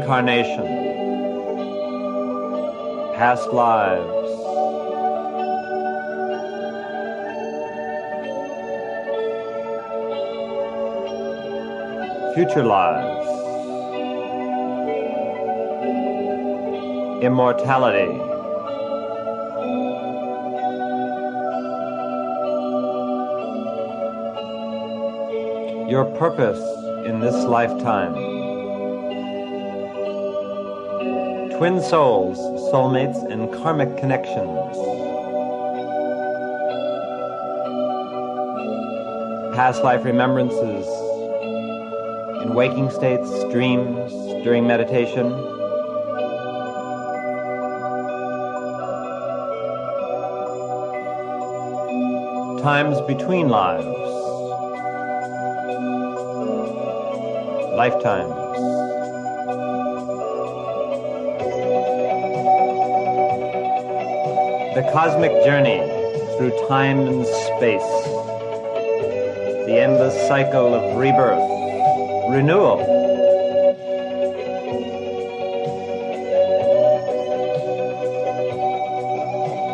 reincarnation, past lives, future lives, immortality. Your purpose in this lifetime. Twin souls, soulmates, and karmic connections. Past life remembrances in waking states, dreams, during meditation. Times between lives. Lifetimes. The cosmic journey through time and space. The endless cycle of rebirth, renewal.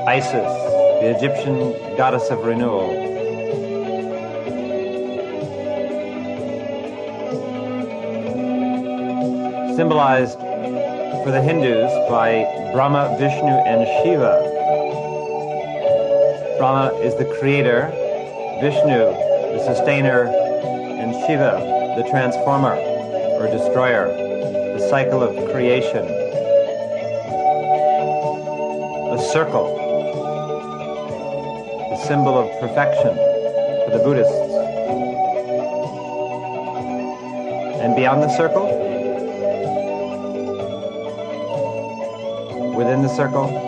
Isis, the Egyptian goddess of renewal. Symbolized for the Hindus by Brahma, Vishnu, and Shiva. Brahma is the creator, Vishnu, the sustainer, and Shiva, the transformer or destroyer, the cycle of creation. A circle, the symbol of perfection for the Buddhists. And beyond the circle, within the circle,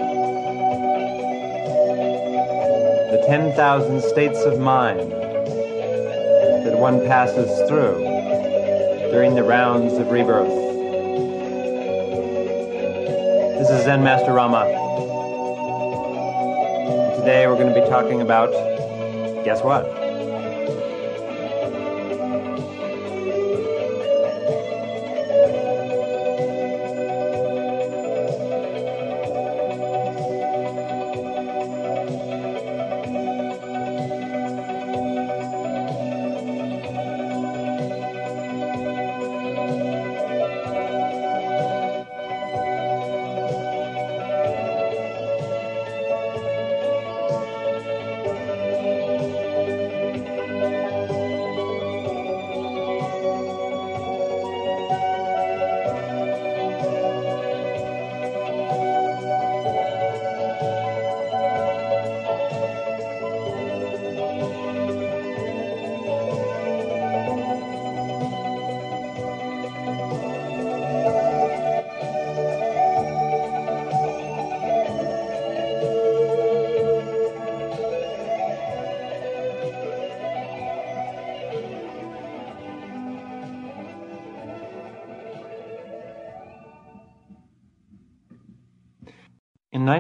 10,000 states of mind that one passes through during the rounds of rebirth. This is Zen Master Rama. Today we're going to be talking about, guess what?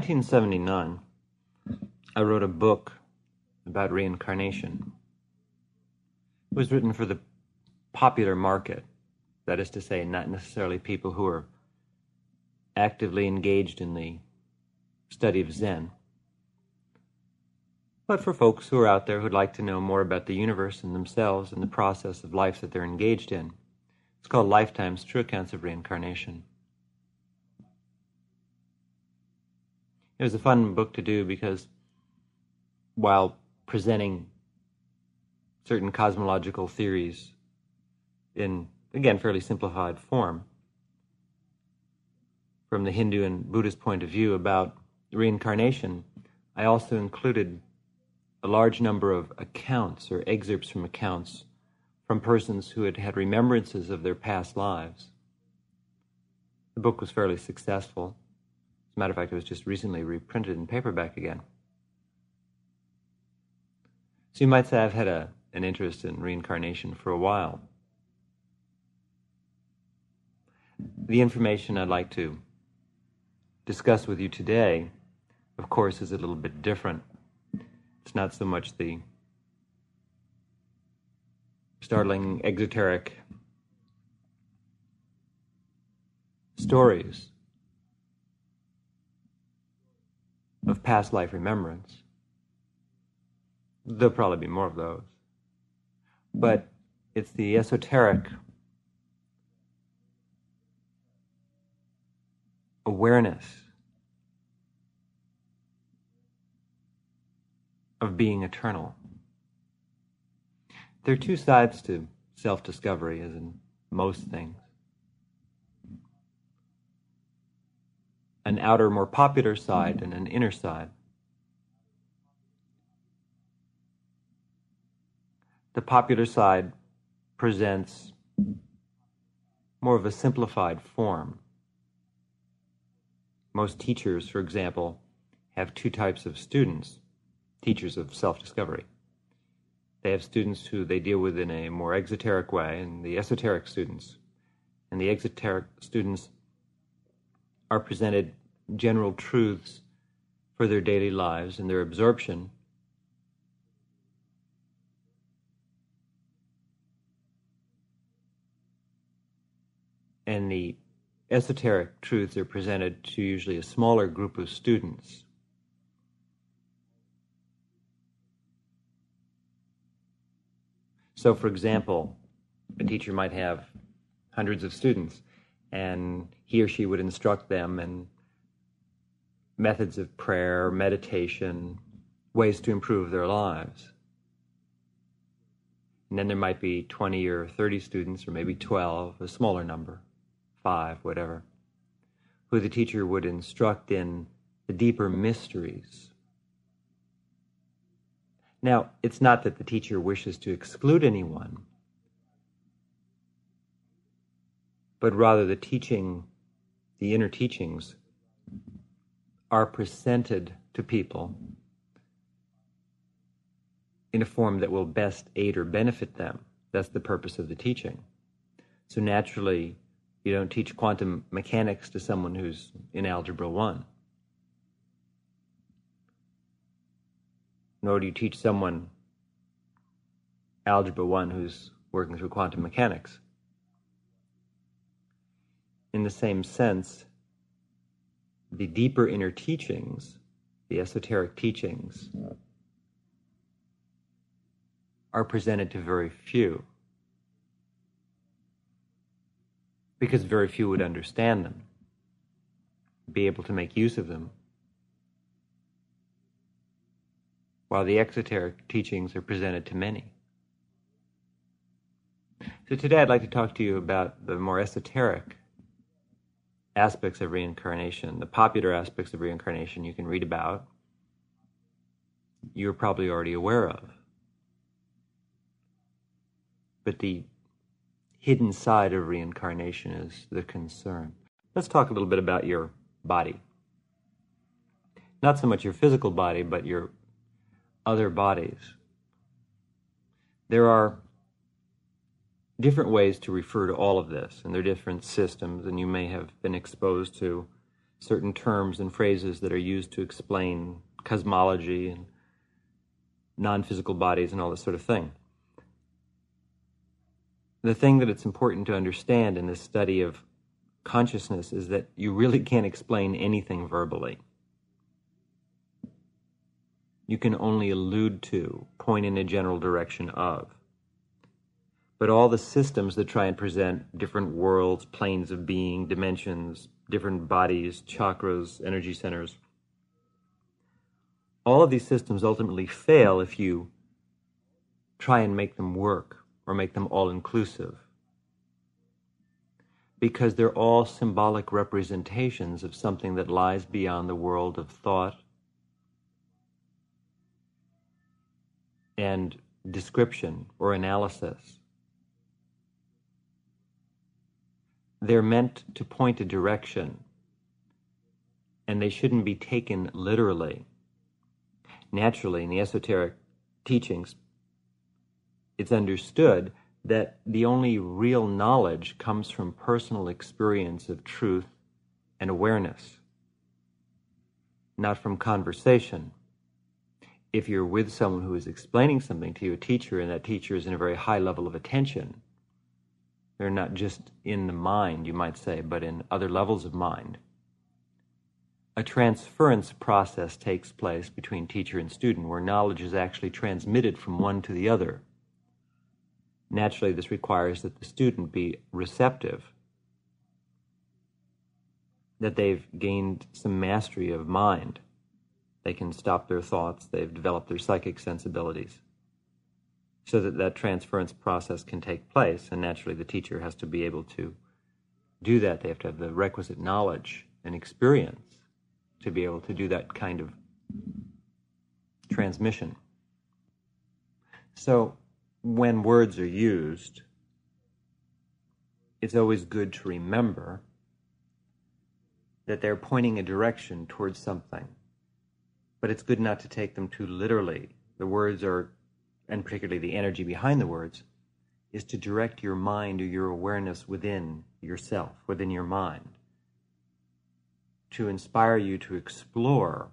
1979, I wrote a book about reincarnation. It was written for the popular market, that is to say, not necessarily people who are actively engaged in the study of Zen, but for folks who are out there who'd like to know more about the universe and themselves and the process of life that they're engaged in. It's called Lifetimes True Accounts of Reincarnation. It was a fun book to do because while presenting certain cosmological theories in, again, fairly simplified form, from the Hindu and Buddhist point of view about reincarnation, I also included a large number of accounts or excerpts from accounts from persons who had had remembrances of their past lives. The book was fairly successful. Matter of fact, it was just recently reprinted in paperback again. So you might say I've had a, an interest in reincarnation for a while. The information I'd like to discuss with you today, of course, is a little bit different. It's not so much the startling exoteric stories of past life remembrance. There'll probably be more of those. But it's the esoteric awareness of being eternal. There are two sides to self discovery, as in most things. An outer, more popular side and an inner side. The popular side presents more of a simplified form. Most teachers, for example, have two types of students teachers of self discovery. They have students who they deal with in a more exoteric way, and the esoteric students. And the exoteric students are presented general truths for their daily lives and their absorption. And the esoteric truths are presented to usually a smaller group of students So, for example, a teacher might have hundreds of students, and he or she would instruct them in methods of prayer, meditation, ways to improve their lives. And then there might be 20 or 30 students, or maybe 12, a smaller number, five, whatever, who the teacher would instruct in the deeper mysteries now, it's not that the teacher wishes to exclude anyone, but rather the teaching, the inner teachings, are presented to people in a form that will best aid or benefit them. That's the purpose of the teaching. So naturally, you don't teach quantum mechanics to someone who's in Algebra 1. nor do you teach someone algebra 1 who's working through quantum mechanics. In the same sense, the deeper inner teachings, the esoteric teachings, are presented to very few because very few would understand them, be able to make use of them. while the exoteric teachings are presented to many. So today I'd like to talk to you about the more esoteric aspects of reincarnation, the popular aspects of reincarnation you can read about, you're probably already aware of. But the hidden side of reincarnation is the concern. Let's talk a little bit about your body. Not so much your physical body, but your other bodies. There are different ways to refer to all of this, and there are different systems, and you may have been exposed to certain terms and phrases that are used to explain cosmology and non physical bodies and all this sort of thing. The thing that it's important to understand in this study of consciousness is that you really can't explain anything verbally you can only allude to, point in a general direction of. But all the systems that try and present different worlds, planes of being, dimensions, different bodies, chakras, energy centers, all of these systems ultimately fail if you try and make them work or make them all inclusive. Because they're all symbolic representations of something that lies beyond the world of thought and description or analysis. They're meant to point a direction, and they shouldn't be taken literally. Naturally, in the esoteric teachings, it's understood that the only real knowledge comes from personal experience of truth and awareness, not from conversation if you're with someone who is explaining something to you, a teacher, and that teacher is in a very high level of attention, They're not just in the mind, you might say, but in other levels of mind. A transference process takes place between teacher and student where knowledge is actually transmitted from one to the other. Naturally, this requires that the student be receptive, that they've gained some mastery of mind. They can stop their thoughts, they've developed their psychic sensibilities so that that transference process can take place. And naturally, the teacher has to be able to do that. They have to have the requisite knowledge and experience to be able to do that kind of transmission. So, when words are used, it's always good to remember that they're pointing a direction towards something. But it's good not to take them too literally. The words are and particularly the energy behind the words, is to direct your mind or your awareness within yourself, within your mind, to inspire you to explore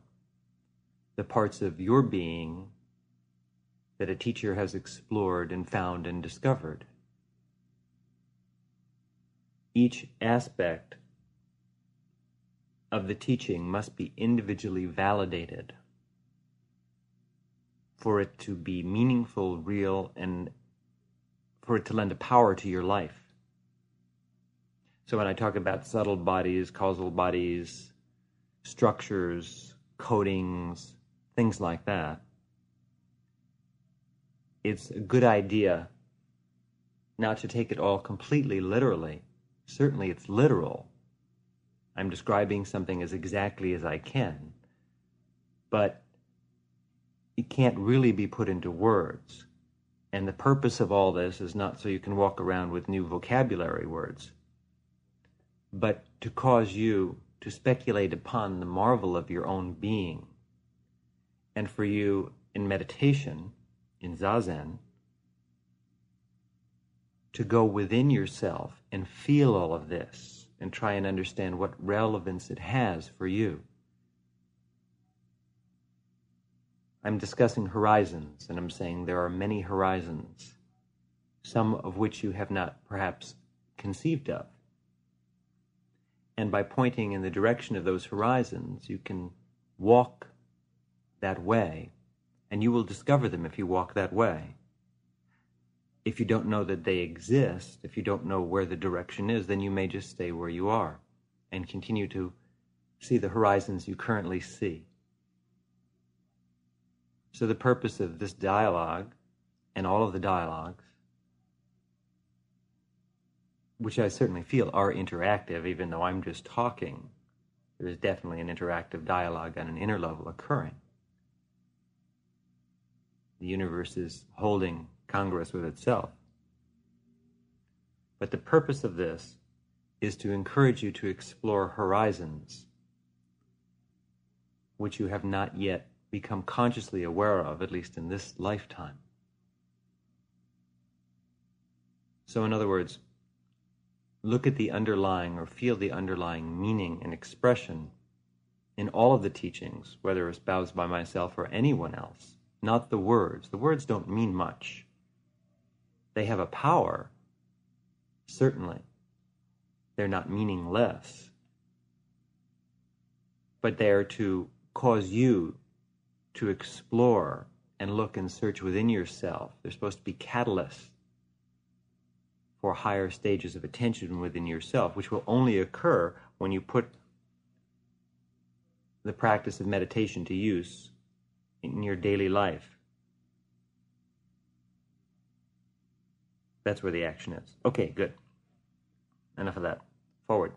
the parts of your being that a teacher has explored and found and discovered. Each aspect of the teaching must be individually validated for it to be meaningful, real, and for it to lend a power to your life. So when I talk about subtle bodies, causal bodies, structures, coatings, things like that, it's a good idea not to take it all completely literally. Certainly it's literal. I'm describing something as exactly as I can. But it can't really be put into words. And the purpose of all this is not so you can walk around with new vocabulary words, but to cause you to speculate upon the marvel of your own being. And for you in meditation, in Zazen, to go within yourself and feel all of this and try and understand what relevance it has for you. I'm discussing horizons, and I'm saying there are many horizons, some of which you have not perhaps conceived of. And by pointing in the direction of those horizons, you can walk that way, and you will discover them if you walk that way. If you don't know that they exist, if you don't know where the direction is, then you may just stay where you are and continue to see the horizons you currently see. So, the purpose of this dialogue and all of the dialogues, which I certainly feel are interactive, even though I'm just talking, there is definitely an interactive dialogue on an inner level occurring. The universe is holding congress with itself. But the purpose of this is to encourage you to explore horizons which you have not yet become consciously aware of, at least in this lifetime. So, in other words, look at the underlying or feel the underlying meaning and expression in all of the teachings, whether espoused by myself or anyone else, not the words. The words don't mean much. They have a power, certainly. They're not meaningless. But they are to cause you to explore and look and search within yourself. They're supposed to be catalysts for higher stages of attention within yourself, which will only occur when you put the practice of meditation to use in your daily life. That's where the action is. Okay, good. Enough of that. Forward.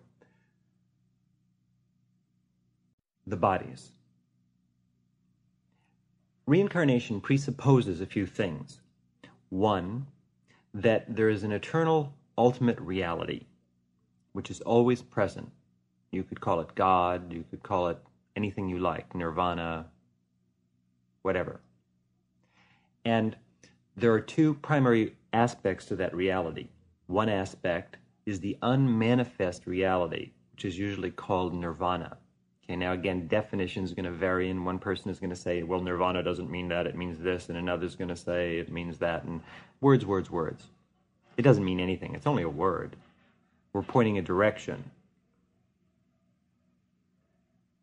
The bodies. Reincarnation presupposes a few things. One, that there is an eternal ultimate reality, which is always present. You could call it God, you could call it anything you like, nirvana, whatever. And there are two primary aspects to that reality. One aspect is the unmanifest reality, which is usually called nirvana. Okay, now again, definition is going to vary, and one person is going to say, well, nirvana doesn't mean that, it means this, and another is going to say it means that, and words, words, words. It doesn't mean anything, it's only a word. We're pointing a direction.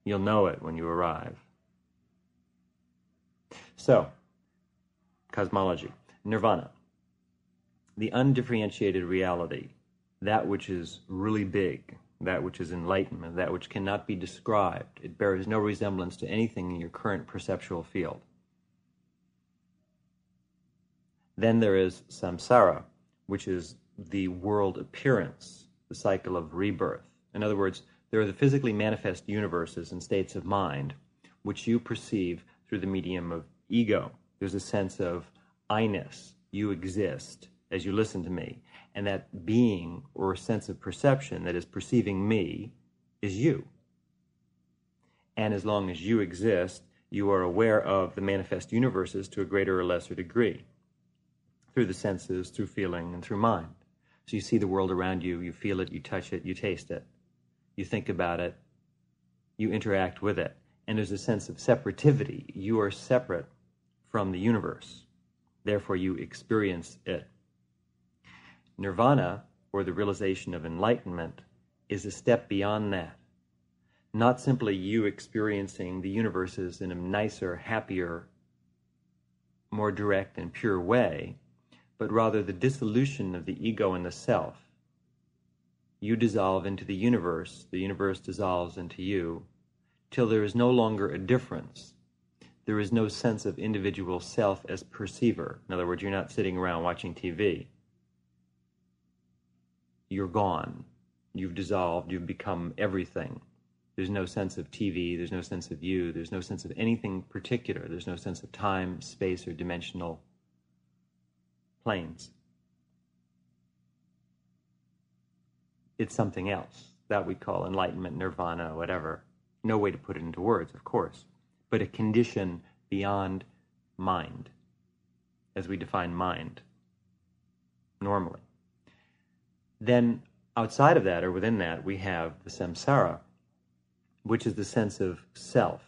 You'll know it when you arrive. So, cosmology, nirvana, the undifferentiated reality, that which is really big, that which is enlightenment, that which cannot be described. It bears no resemblance to anything in your current perceptual field. Then there is samsara, which is the world appearance, the cycle of rebirth. In other words, there are the physically manifest universes and states of mind which you perceive through the medium of ego. There's a sense of I-ness. You exist as you listen to me. And that being or sense of perception that is perceiving me is you. And as long as you exist, you are aware of the manifest universes to a greater or lesser degree through the senses, through feeling, and through mind. So you see the world around you, you feel it, you touch it, you taste it, you think about it, you interact with it. And there's a sense of separativity. You are separate from the universe. Therefore, you experience it. Nirvana, or the realization of enlightenment, is a step beyond that. Not simply you experiencing the universes in a nicer, happier, more direct and pure way, but rather the dissolution of the ego and the self. You dissolve into the universe, the universe dissolves into you, till there is no longer a difference. There is no sense of individual self as perceiver. In other words, you're not sitting around watching TV. You're gone. You've dissolved. You've become everything. There's no sense of TV. There's no sense of you. There's no sense of anything particular. There's no sense of time, space, or dimensional planes. It's something else that we call enlightenment, nirvana, whatever. No way to put it into words, of course, but a condition beyond mind, as we define mind normally. Then, outside of that, or within that, we have the samsara, which is the sense of self.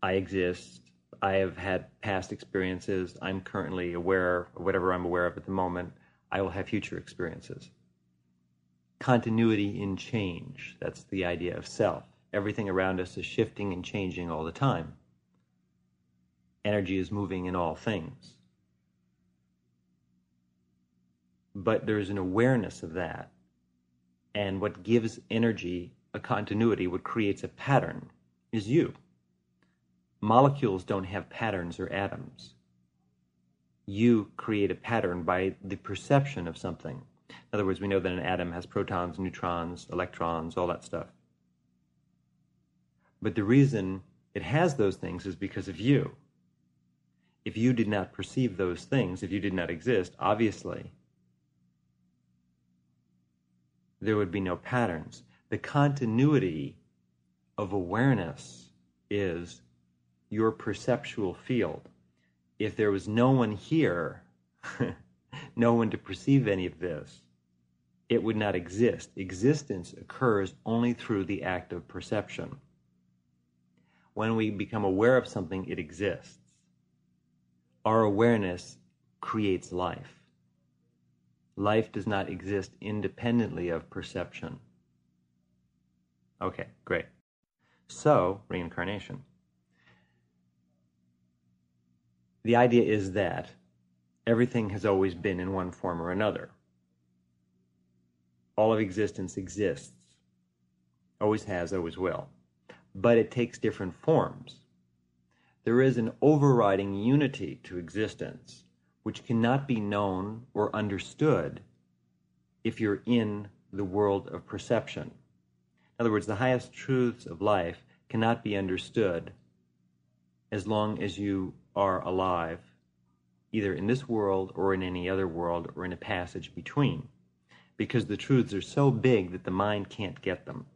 I exist, I have had past experiences. I'm currently aware of whatever I'm aware of at the moment. I will have future experiences. Continuity in change. That's the idea of self. Everything around us is shifting and changing all the time. Energy is moving in all things. But there's an awareness of that. And what gives energy a continuity, what creates a pattern, is you. Molecules don't have patterns or atoms. You create a pattern by the perception of something. In other words, we know that an atom has protons, neutrons, electrons, all that stuff. But the reason it has those things is because of you. If you did not perceive those things, if you did not exist, obviously, there would be no patterns. The continuity of awareness is your perceptual field. If there was no one here, no one to perceive any of this, it would not exist. Existence occurs only through the act of perception. When we become aware of something, it exists. Our awareness creates life. Life does not exist independently of perception. Okay, great. So, reincarnation. the idea is that everything has always been in one form or another. All of existence exists, always has, always will, but it takes different forms. There is an overriding unity to existence which cannot be known or understood if you're in the world of perception. In other words, the highest truths of life cannot be understood as long as you are alive, either in this world or in any other world or in a passage between, because the truths are so big that the mind can't get them.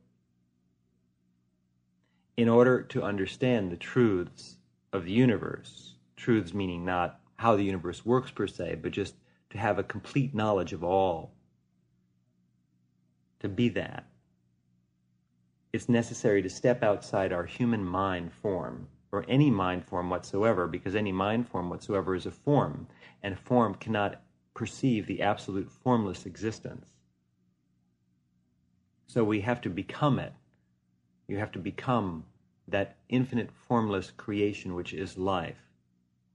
In order to understand the truths of the universe, truths meaning not how the universe works per se, but just to have a complete knowledge of all, to be that, it's necessary to step outside our human mind form or any mind form whatsoever, because any mind form whatsoever is a form, and a form cannot perceive the absolute formless existence. So we have to become it. You have to become that infinite formless creation which is life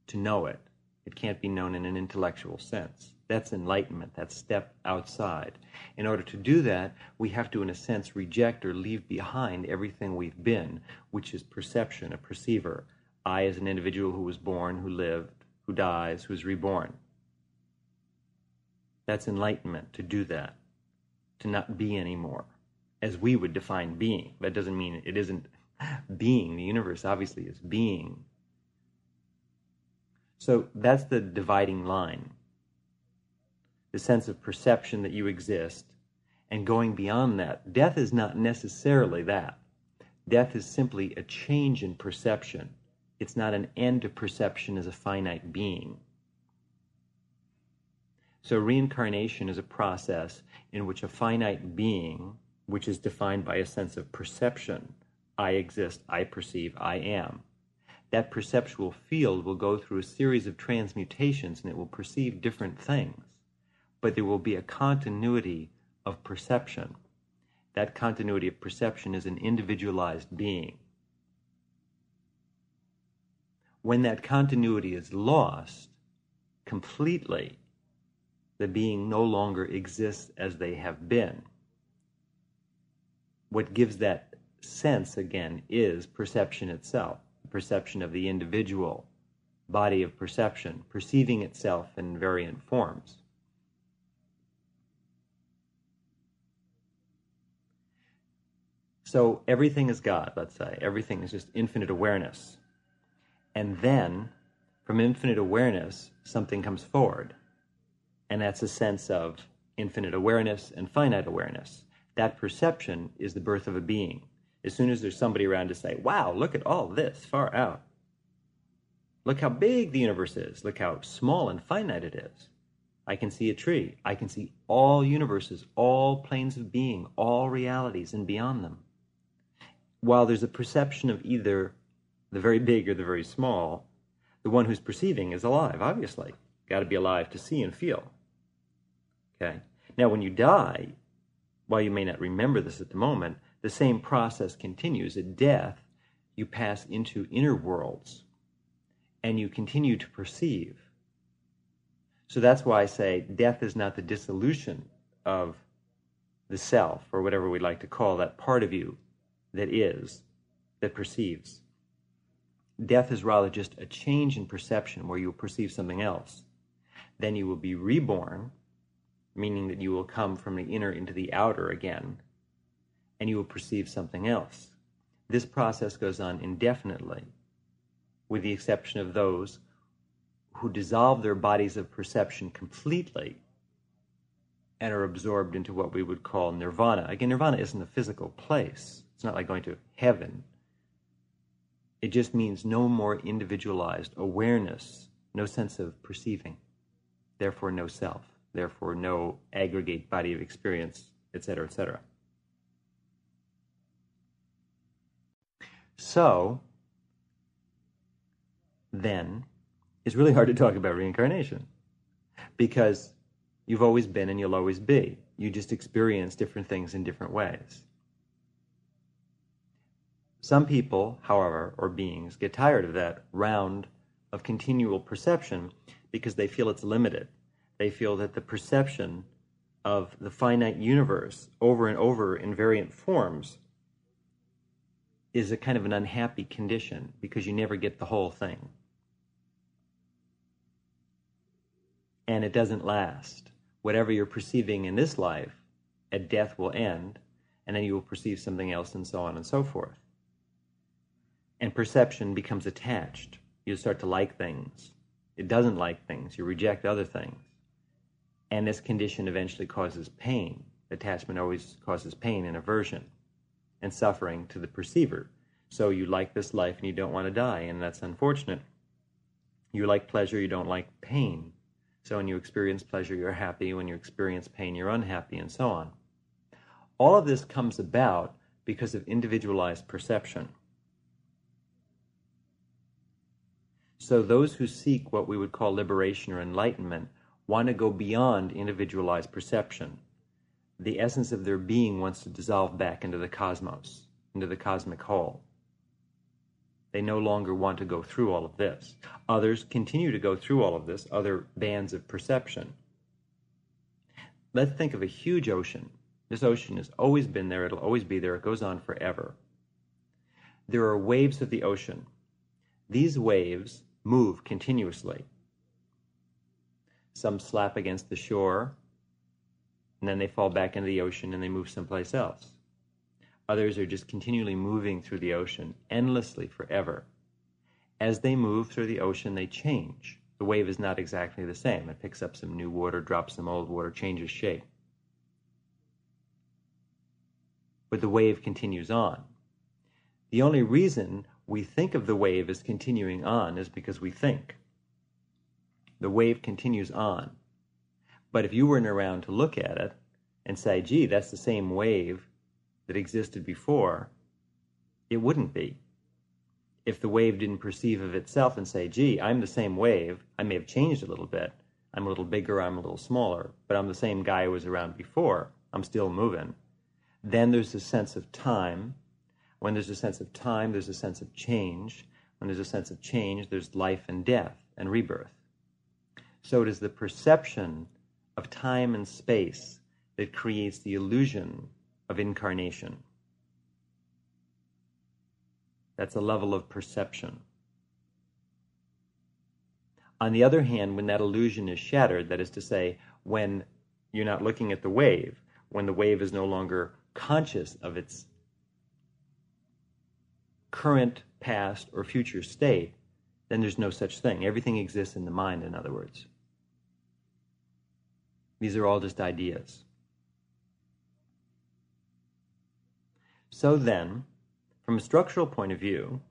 to know it. It can't be known in an intellectual sense. That's enlightenment. That's step outside. In order to do that, we have to, in a sense, reject or leave behind everything we've been, which is perception, a perceiver. I, as an individual who was born, who lived, who dies, who's reborn. That's enlightenment to do that, to not be anymore, as we would define being. That doesn't mean it isn't being. The universe obviously is being. So that's the dividing line the sense of perception that you exist, and going beyond that. Death is not necessarily that. Death is simply a change in perception. It's not an end to perception as a finite being. So, reincarnation is a process in which a finite being, which is defined by a sense of perception, I exist, I perceive, I am, that perceptual field will go through a series of transmutations and it will perceive different things but there will be a continuity of perception. That continuity of perception is an individualized being. When that continuity is lost completely, the being no longer exists as they have been. What gives that sense again is perception itself, perception of the individual body of perception, perceiving itself in variant forms. So everything is God, let's say. Everything is just infinite awareness. And then, from infinite awareness, something comes forward. And that's a sense of infinite awareness and finite awareness. That perception is the birth of a being. As soon as there's somebody around to say, wow, look at all this far out. Look how big the universe is. Look how small and finite it is. I can see a tree. I can see all universes, all planes of being, all realities, and beyond them while there's a perception of either the very big or the very small, the one who's perceiving is alive, obviously. Got to be alive to see and feel. Okay? Now, when you die, while you may not remember this at the moment, the same process continues. At death, you pass into inner worlds and you continue to perceive. So that's why I say death is not the dissolution of the self, or whatever we'd like to call that part of you that is, that perceives. Death is rather just a change in perception where you will perceive something else. Then you will be reborn, meaning that you will come from the inner into the outer again, and you will perceive something else. This process goes on indefinitely, with the exception of those who dissolve their bodies of perception completely and are absorbed into what we would call nirvana. Again, nirvana isn't a physical place. It's not like going to heaven. It just means no more individualized awareness, no sense of perceiving, therefore no self, therefore no aggregate body of experience, etc., etc. So, then, it's really hard to talk about reincarnation because you've always been and you'll always be. You just experience different things in different ways. Some people, however, or beings, get tired of that round of continual perception because they feel it's limited. They feel that the perception of the finite universe over and over in variant forms is a kind of an unhappy condition because you never get the whole thing. And it doesn't last. Whatever you're perceiving in this life, at death will end, and then you will perceive something else, and so on and so forth and perception becomes attached. You start to like things. It doesn't like things. You reject other things. And this condition eventually causes pain. Attachment always causes pain and aversion and suffering to the perceiver. So you like this life and you don't want to die, and that's unfortunate. You like pleasure, you don't like pain. So when you experience pleasure, you're happy. When you experience pain, you're unhappy, and so on. All of this comes about because of individualized perception. So those who seek what we would call liberation or enlightenment want to go beyond individualized perception. The essence of their being wants to dissolve back into the cosmos, into the cosmic whole. They no longer want to go through all of this. Others continue to go through all of this, other bands of perception. Let's think of a huge ocean. This ocean has always been there, it'll always be there, it goes on forever. There are waves of the ocean. These waves move continuously. Some slap against the shore, and then they fall back into the ocean and they move someplace else. Others are just continually moving through the ocean, endlessly, forever. As they move through the ocean, they change. The wave is not exactly the same. It picks up some new water, drops some old water, changes shape. But the wave continues on. The only reason we think of the wave as continuing on is because we think. The wave continues on. But if you weren't around to look at it and say, gee, that's the same wave that existed before, it wouldn't be. If the wave didn't perceive of itself and say, gee, I'm the same wave, I may have changed a little bit. I'm a little bigger, I'm a little smaller, but I'm the same guy who was around before. I'm still moving. Then there's a sense of time. When there's a sense of time, there's a sense of change. When there's a sense of change, there's life and death and rebirth. So it is the perception of time and space that creates the illusion of incarnation. That's a level of perception. On the other hand, when that illusion is shattered, that is to say, when you're not looking at the wave, when the wave is no longer conscious of its current, past, or future state, then there's no such thing. Everything exists in the mind, in other words. These are all just ideas. So then, from a structural point of view,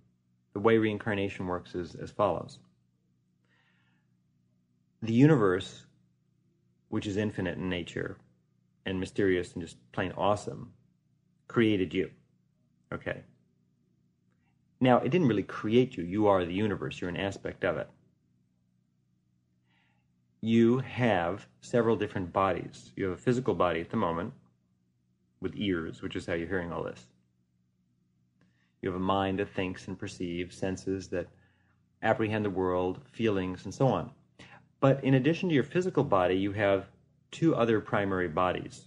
the way reincarnation works is as follows The universe, which is infinite in nature and mysterious and just plain awesome, created you. Okay. Now, it didn't really create you. You are the universe, you're an aspect of it. You have several different bodies. You have a physical body at the moment with ears, which is how you're hearing all this. You have a mind that thinks and perceives, senses that apprehend the world, feelings, and so on. But in addition to your physical body, you have two other primary bodies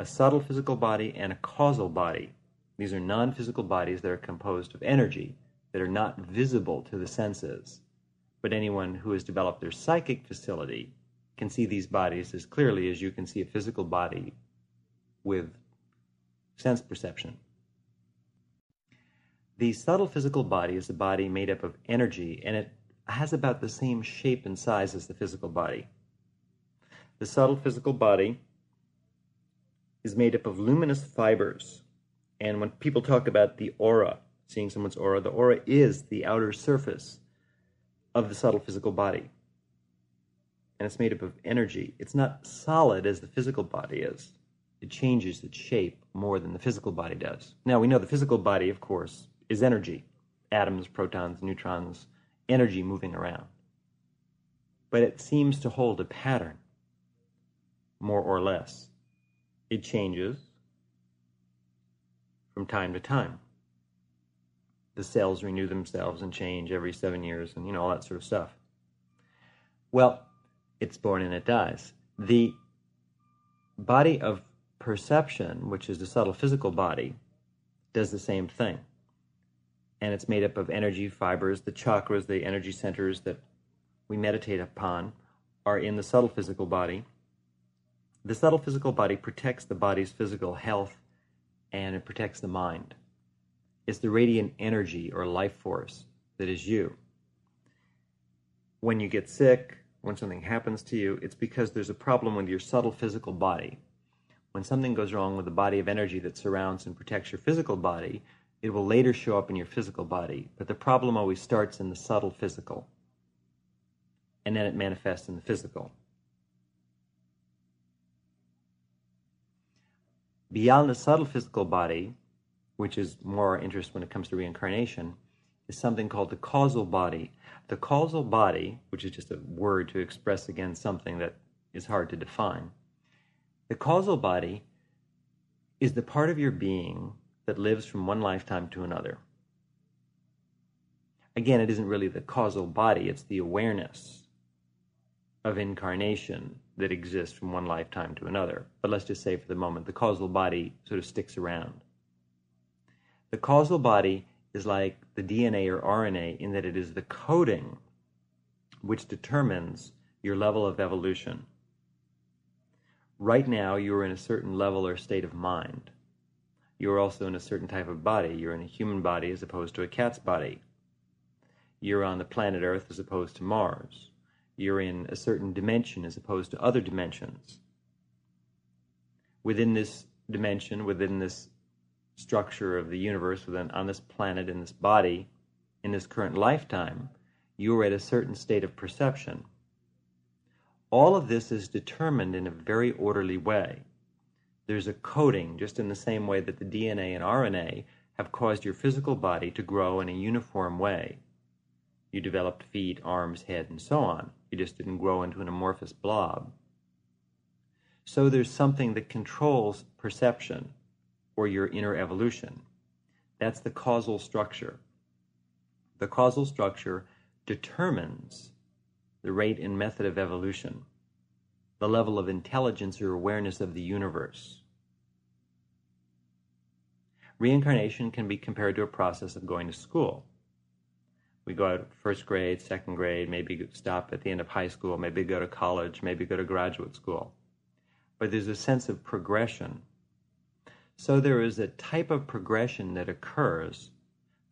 a subtle physical body and a causal body. These are non physical bodies that are composed of energy that are not visible to the senses. But anyone who has developed their psychic facility can see these bodies as clearly as you can see a physical body with sense perception. The subtle physical body is a body made up of energy and it has about the same shape and size as the physical body. The subtle physical body is made up of luminous fibers. And when people talk about the aura, seeing someone's aura, the aura is the outer surface of the subtle physical body. And it's made up of energy. It's not solid as the physical body is. It changes its shape more than the physical body does. Now, we know the physical body, of course, is energy atoms, protons, neutrons, energy moving around. But it seems to hold a pattern, more or less. It changes from time to time. The cells renew themselves and change every seven years and, you know, all that sort of stuff. Well, it's born and it dies. The body of perception, which is the subtle physical body, does the same thing and it's made up of energy fibers. The chakras, the energy centers that we meditate upon, are in the subtle physical body. The subtle physical body protects the body's physical health and it protects the mind. It's the radiant energy or life force that is you. When you get sick, when something happens to you, it's because there's a problem with your subtle physical body. When something goes wrong with the body of energy that surrounds and protects your physical body, it will later show up in your physical body, but the problem always starts in the subtle physical, and then it manifests in the physical. Beyond the subtle physical body, which is more our interest when it comes to reincarnation, is something called the causal body. The causal body, which is just a word to express again something that is hard to define, the causal body is the part of your being that lives from one lifetime to another. Again, it isn't really the causal body, it's the awareness of incarnation that exists from one lifetime to another. But let's just say for the moment, the causal body sort of sticks around. The causal body is like the DNA or RNA in that it is the coding which determines your level of evolution. Right now, you are in a certain level or state of mind. You are also in a certain type of body. You're in a human body as opposed to a cat's body. You're on the planet Earth as opposed to Mars. You're in a certain dimension as opposed to other dimensions. Within this dimension, within this structure of the universe within, on this planet, in this body, in this current lifetime, you are at a certain state of perception. All of this is determined in a very orderly way. There's a coding, just in the same way that the DNA and RNA have caused your physical body to grow in a uniform way. You developed feet, arms, head, and so on. You just didn't grow into an amorphous blob. So there's something that controls perception or your inner evolution. That's the causal structure. The causal structure determines the rate and method of evolution, the level of intelligence or awareness of the universe. Reincarnation can be compared to a process of going to school. We go out first grade, second grade, maybe stop at the end of high school, maybe go to college, maybe go to graduate school. But there's a sense of progression so there is a type of progression that occurs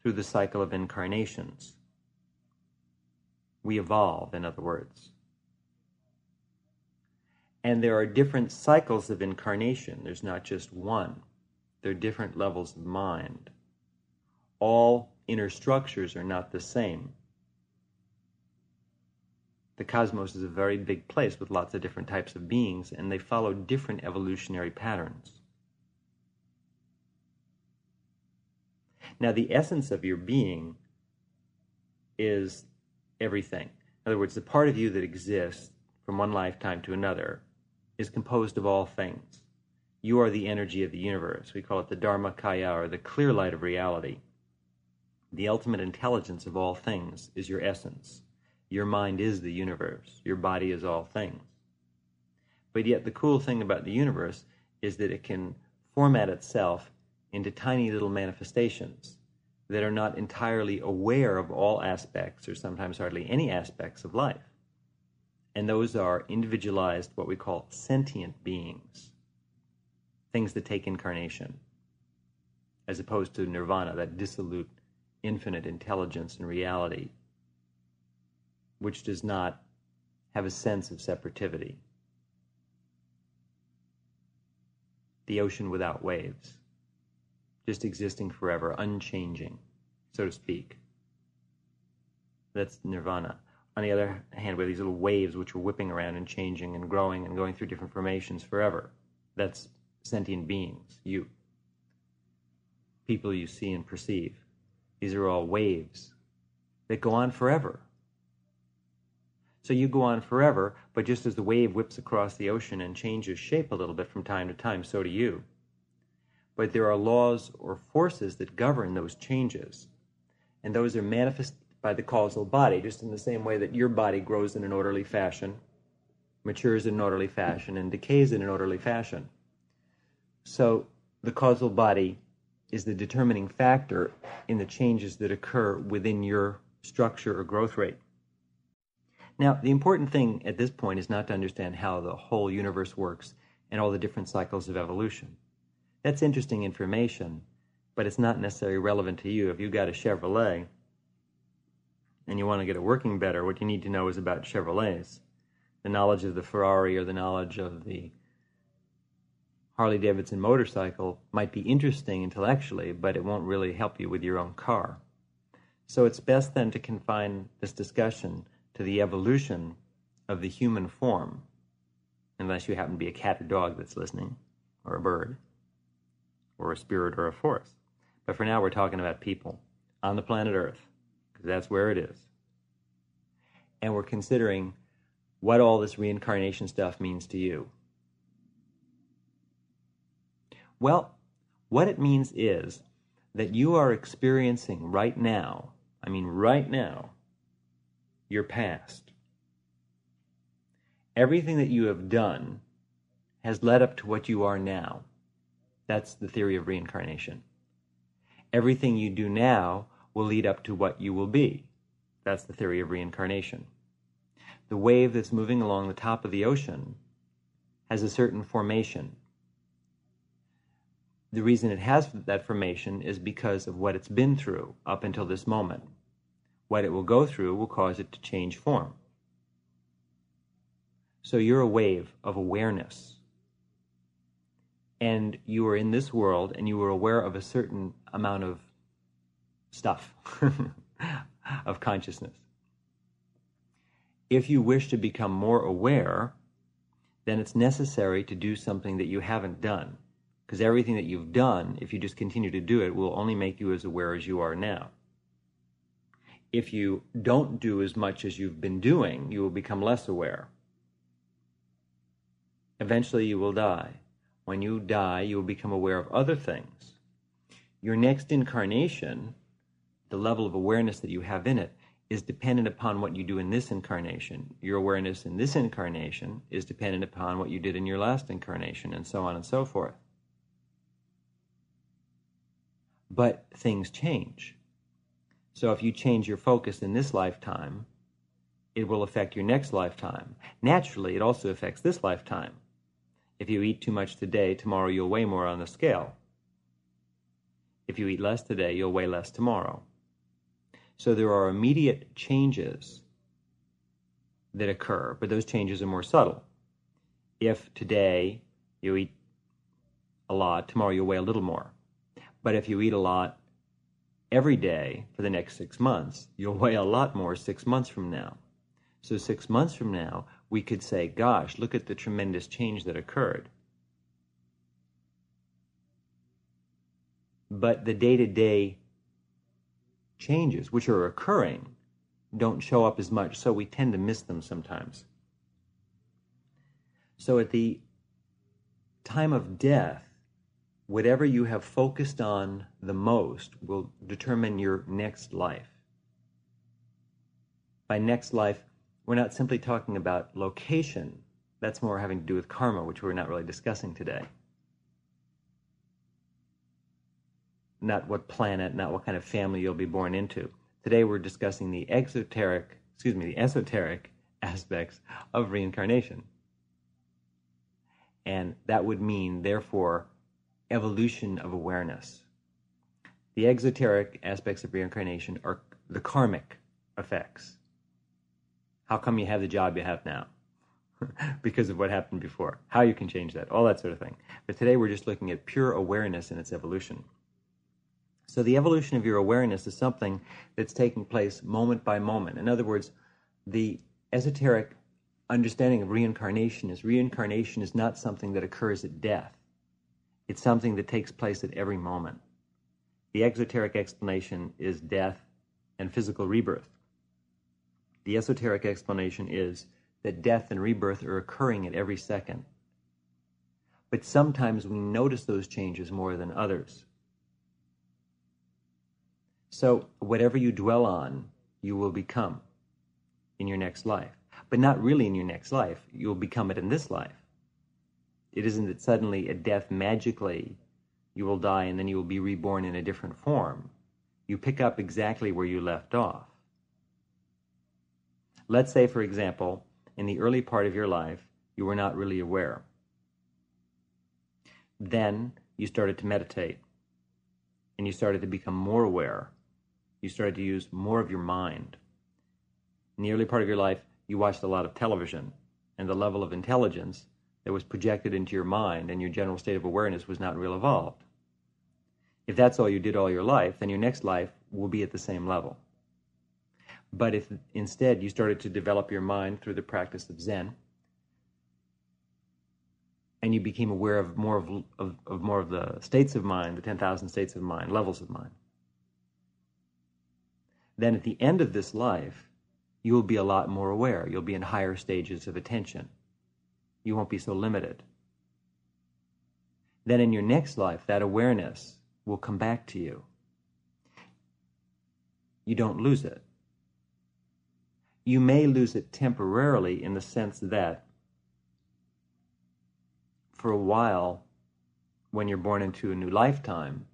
through the cycle of incarnations. We evolve, in other words. And there are different cycles of incarnation. There's not just one. There are different levels of mind. All inner structures are not the same. The cosmos is a very big place with lots of different types of beings, and they follow different evolutionary patterns. Now, the essence of your being is everything. In other words, the part of you that exists from one lifetime to another is composed of all things. You are the energy of the universe. We call it the Dharmakaya, or the clear light of reality. The ultimate intelligence of all things is your essence. Your mind is the universe. Your body is all things. But yet, the cool thing about the universe is that it can format itself into tiny little manifestations that are not entirely aware of all aspects or sometimes hardly any aspects of life. And those are individualized, what we call sentient beings, things that take incarnation, as opposed to nirvana, that dissolute, infinite intelligence and reality, which does not have a sense of separativity. The ocean without waves just existing forever, unchanging, so to speak. That's nirvana. On the other hand, we have these little waves which are whipping around and changing and growing and going through different formations forever. That's sentient beings, you. People you see and perceive. These are all waves that go on forever. So you go on forever, but just as the wave whips across the ocean and changes shape a little bit from time to time, so do you but there are laws or forces that govern those changes. And those are manifested by the causal body, just in the same way that your body grows in an orderly fashion, matures in an orderly fashion, and decays in an orderly fashion. So the causal body is the determining factor in the changes that occur within your structure or growth rate. Now, the important thing at this point is not to understand how the whole universe works and all the different cycles of evolution. That's interesting information, but it's not necessarily relevant to you. If you've got a Chevrolet and you want to get it working better, what you need to know is about Chevrolets. The knowledge of the Ferrari or the knowledge of the Harley Davidson motorcycle might be interesting intellectually, but it won't really help you with your own car. So it's best then to confine this discussion to the evolution of the human form, unless you happen to be a cat or dog that's listening, or a bird or a spirit or a force. But for now, we're talking about people on the planet Earth because that's where it is. And we're considering what all this reincarnation stuff means to you. Well, what it means is that you are experiencing right now, I mean, right now, your past. Everything that you have done has led up to what you are now. That's the theory of reincarnation. Everything you do now will lead up to what you will be. That's the theory of reincarnation. The wave that's moving along the top of the ocean has a certain formation. The reason it has that formation is because of what it's been through up until this moment. What it will go through will cause it to change form. So you're a wave of awareness and you were in this world and you were aware of a certain amount of stuff of consciousness. If you wish to become more aware, then it's necessary to do something that you haven't done. Because everything that you've done, if you just continue to do it, will only make you as aware as you are now. If you don't do as much as you've been doing, you will become less aware. Eventually, you will die when you die, you will become aware of other things. Your next incarnation, the level of awareness that you have in it, is dependent upon what you do in this incarnation. Your awareness in this incarnation is dependent upon what you did in your last incarnation, and so on and so forth. But things change. So if you change your focus in this lifetime, it will affect your next lifetime. Naturally, it also affects this lifetime. If you eat too much today, tomorrow you'll weigh more on the scale. If you eat less today, you'll weigh less tomorrow. So there are immediate changes that occur, but those changes are more subtle. If today you eat a lot, tomorrow you'll weigh a little more. But if you eat a lot every day for the next six months, you'll weigh a lot more six months from now. So, six months from now, we could say, gosh, look at the tremendous change that occurred. But the day to day changes, which are occurring, don't show up as much, so we tend to miss them sometimes. So at the time of death, whatever you have focused on the most will determine your next life. By next life, we're not simply talking about location. That's more having to do with karma, which we're not really discussing today. Not what planet, not what kind of family you'll be born into. Today we're discussing the exoteric, excuse me, the esoteric aspects of reincarnation. And that would mean, therefore, evolution of awareness. The exoteric aspects of reincarnation are the karmic effects how come you have the job you have now? because of what happened before. How you can change that, all that sort of thing. But today we're just looking at pure awareness and its evolution. So the evolution of your awareness is something that's taking place moment by moment. In other words, the esoteric understanding of reincarnation is reincarnation is not something that occurs at death. It's something that takes place at every moment. The exoteric explanation is death and physical rebirth. The esoteric explanation is that death and rebirth are occurring at every second. But sometimes we notice those changes more than others. So, whatever you dwell on, you will become in your next life. But not really in your next life. You'll become it in this life. It isn't that suddenly at death, magically, you will die and then you will be reborn in a different form. You pick up exactly where you left off. Let's say, for example, in the early part of your life, you were not really aware. Then you started to meditate and you started to become more aware. You started to use more of your mind. In the early part of your life, you watched a lot of television, and the level of intelligence that was projected into your mind and your general state of awareness was not real evolved. If that's all you did all your life, then your next life will be at the same level. But if instead you started to develop your mind through the practice of Zen, and you became aware of more of, of, of more of the states of mind, the 10,000 states of mind, levels of mind, then at the end of this life, you will be a lot more aware. You'll be in higher stages of attention. You won't be so limited. Then in your next life, that awareness will come back to you. You don't lose it. You may lose it temporarily in the sense that for a while, when you're born into a new lifetime,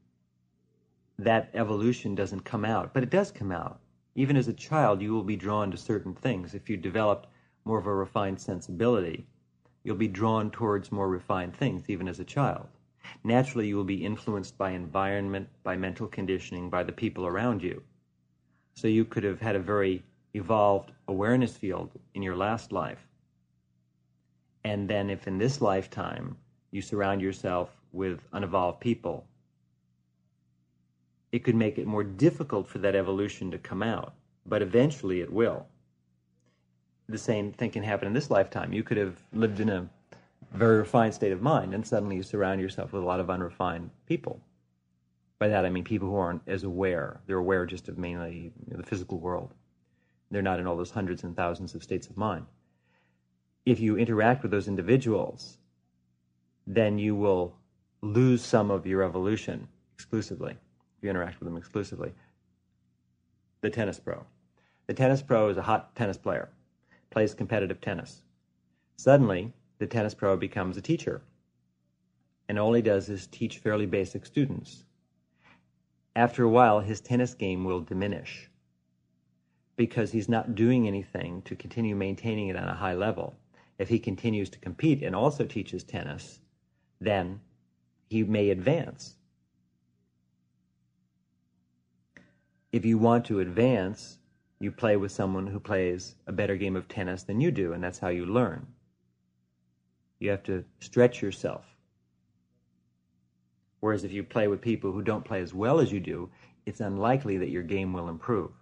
that evolution doesn't come out, but it does come out. Even as a child, you will be drawn to certain things. If you developed more of a refined sensibility, you'll be drawn towards more refined things, even as a child. Naturally, you will be influenced by environment, by mental conditioning, by the people around you. So you could have had a very evolved awareness field in your last life. And then, if in this lifetime you surround yourself with unevolved people, it could make it more difficult for that evolution to come out. But eventually it will. The same thing can happen in this lifetime. You could have lived in a very refined state of mind, and suddenly you surround yourself with a lot of unrefined people. By that I mean people who aren't as aware. They're aware just of mainly the physical world. They're not in all those hundreds and thousands of states of mind. If you interact with those individuals, then you will lose some of your evolution exclusively. If you interact with them exclusively. The tennis pro. The tennis pro is a hot tennis player, plays competitive tennis. Suddenly, the tennis pro becomes a teacher and all he does is teach fairly basic students. After a while, his tennis game will diminish because he's not doing anything to continue maintaining it on a high level. If he continues to compete and also teaches tennis, then he may advance. If you want to advance, you play with someone who plays a better game of tennis than you do, and that's how you learn. You have to stretch yourself. Whereas if you play with people who don't play as well as you do, it's unlikely that your game will improve.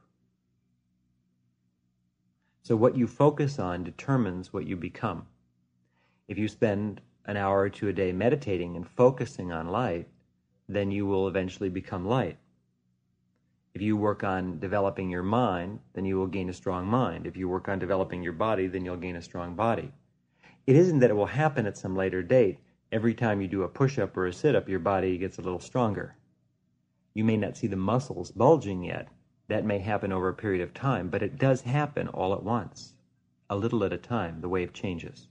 So what you focus on determines what you become. If you spend an hour or two a day meditating and focusing on light, then you will eventually become light. If you work on developing your mind, then you will gain a strong mind. If you work on developing your body, then you'll gain a strong body. It isn't that it will happen at some later date. Every time you do a push up or a sit up, your body gets a little stronger. You may not see the muscles bulging yet. That may happen over a period of time, but it does happen all at once. A little at a time, the wave changes.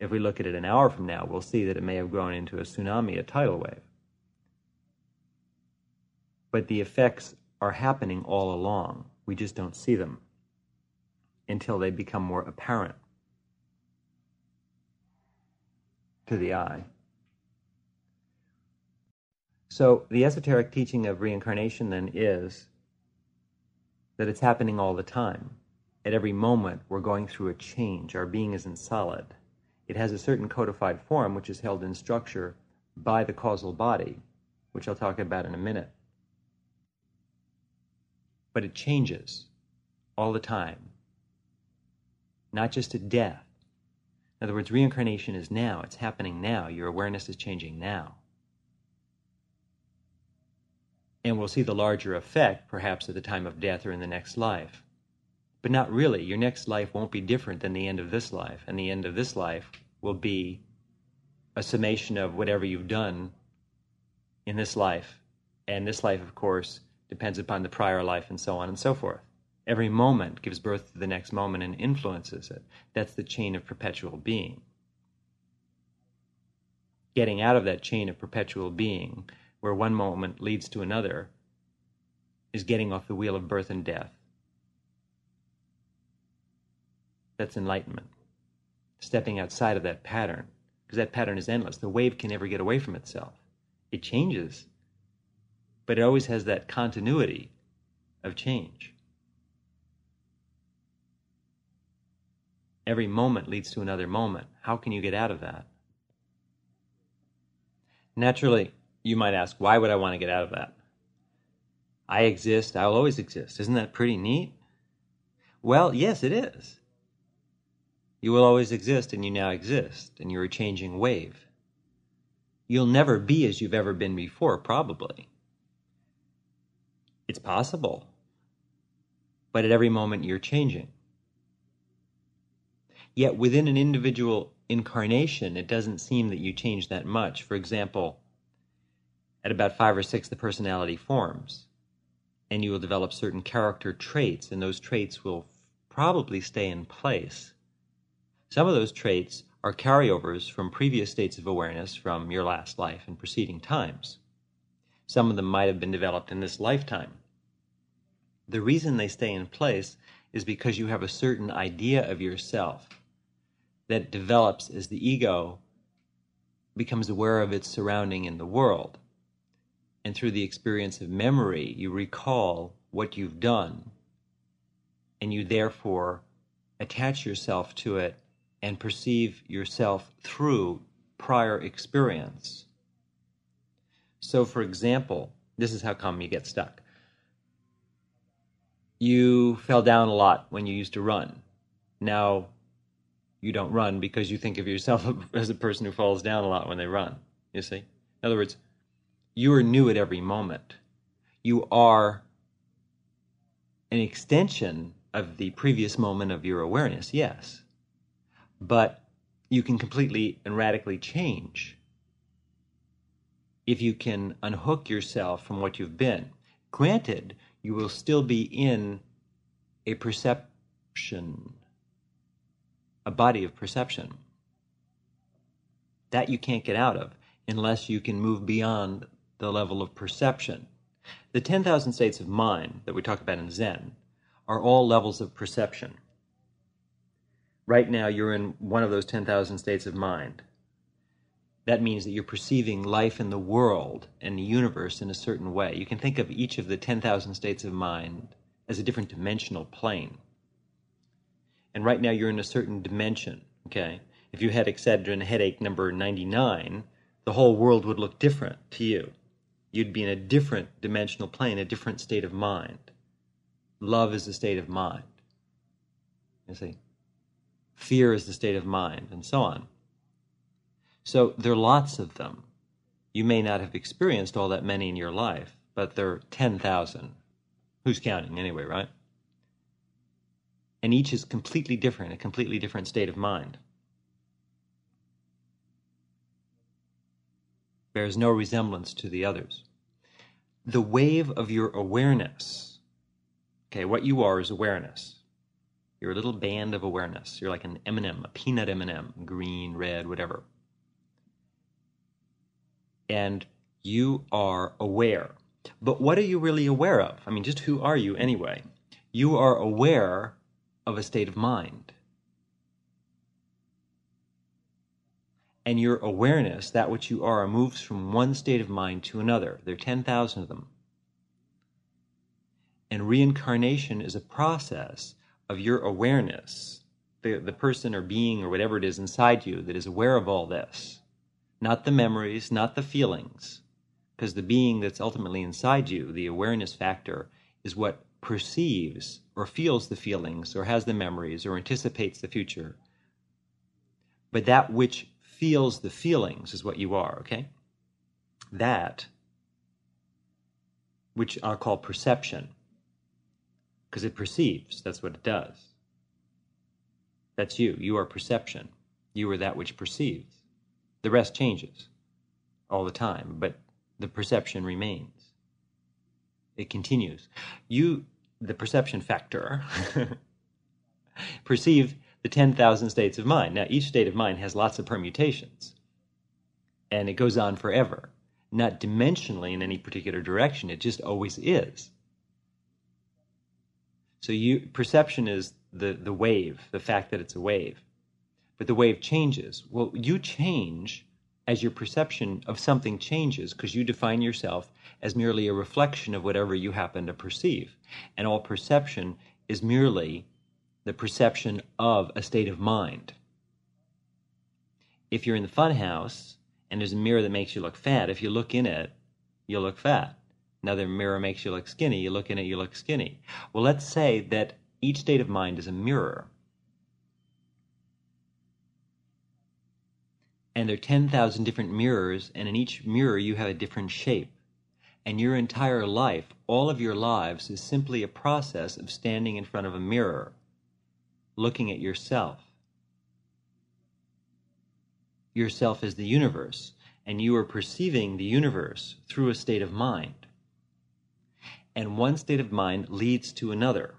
If we look at it an hour from now, we'll see that it may have grown into a tsunami, a tidal wave. But the effects are happening all along. We just don't see them until they become more apparent. to the eye. So, the esoteric teaching of reincarnation then is that it's happening all the time. At every moment, we're going through a change. Our being isn't solid. It has a certain codified form, which is held in structure by the causal body, which I'll talk about in a minute. But it changes all the time, not just at death in other words, reincarnation is now. It's happening now. Your awareness is changing now. And we'll see the larger effect perhaps at the time of death or in the next life. But not really. Your next life won't be different than the end of this life. And the end of this life will be a summation of whatever you've done in this life. And this life, of course, depends upon the prior life and so on and so forth. Every moment gives birth to the next moment and influences it. That's the chain of perpetual being. Getting out of that chain of perpetual being, where one moment leads to another, is getting off the wheel of birth and death. That's enlightenment. Stepping outside of that pattern, because that pattern is endless. The wave can never get away from itself. It changes, but it always has that continuity of change. Every moment leads to another moment. How can you get out of that? Naturally, you might ask, why would I want to get out of that? I exist, I'll always exist. Isn't that pretty neat? Well, yes, it is. You will always exist, and you now exist, and you're a changing wave. You'll never be as you've ever been before, probably. It's possible, but at every moment you're changing. Yet within an individual incarnation, it doesn't seem that you change that much. For example, at about five or six, the personality forms, and you will develop certain character traits, and those traits will probably stay in place. Some of those traits are carryovers from previous states of awareness from your last life and preceding times. Some of them might have been developed in this lifetime. The reason they stay in place is because you have a certain idea of yourself that develops as the ego becomes aware of its surrounding in the world. And through the experience of memory, you recall what you've done, and you therefore attach yourself to it and perceive yourself through prior experience. So, for example, this is how come you get stuck you fell down a lot when you used to run. Now you don't run because you think of yourself as a person who falls down a lot when they run. You see? In other words, you are new at every moment. You are an extension of the previous moment of your awareness, yes. But you can completely and radically change if you can unhook yourself from what you've been. Granted, you will still be in a perception, a body of perception. That you can't get out of unless you can move beyond the level of perception. The 10,000 states of mind that we talk about in Zen are all levels of perception. Right now, you're in one of those 10,000 states of mind that means that you're perceiving life in the world and the universe in a certain way. You can think of each of the 10,000 states of mind as a different dimensional plane. And right now you're in a certain dimension, okay? If you had Excedrin headache number 99, the whole world would look different to you. You'd be in a different dimensional plane, a different state of mind. Love is a state of mind. You see? Fear is the state of mind, and so on. So there are lots of them. You may not have experienced all that many in your life, but there are 10,000. Who's counting anyway, right? And each is completely different, a completely different state of mind. Bears no resemblance to the others. The wave of your awareness, okay, what you are is awareness. You're a little band of awareness. You're like an M&M, a peanut M&M, green, red, whatever and you are aware. But what are you really aware of? I mean, just who are you anyway? You are aware of a state of mind. And your awareness, that which you are, moves from one state of mind to another. There are 10,000 of them. And reincarnation is a process of your awareness, the, the person or being or whatever it is inside you that is aware of all this not the memories, not the feelings, because the being that's ultimately inside you, the awareness factor, is what perceives or feels the feelings or has the memories or anticipates the future. But that which feels the feelings is what you are, okay? That, which I'll call perception, because it perceives, that's what it does. That's you. You are perception. You are that which perceives. The rest changes all the time, but the perception remains. It continues. You, the perception factor, perceive the 10,000 states of mind. Now, each state of mind has lots of permutations, and it goes on forever. Not dimensionally in any particular direction, it just always is. So you perception is the, the wave, the fact that it's a wave but the wave changes. Well, you change as your perception of something changes because you define yourself as merely a reflection of whatever you happen to perceive. And all perception is merely the perception of a state of mind. If you're in the fun house and there's a mirror that makes you look fat, if you look in it, you'll look fat. Another mirror makes you look skinny, you look in it, you look skinny. Well, let's say that each state of mind is a mirror. and there are 10,000 different mirrors, and in each mirror you have a different shape. And your entire life, all of your lives, is simply a process of standing in front of a mirror, looking at yourself. Yourself is the universe, and you are perceiving the universe through a state of mind. And one state of mind leads to another.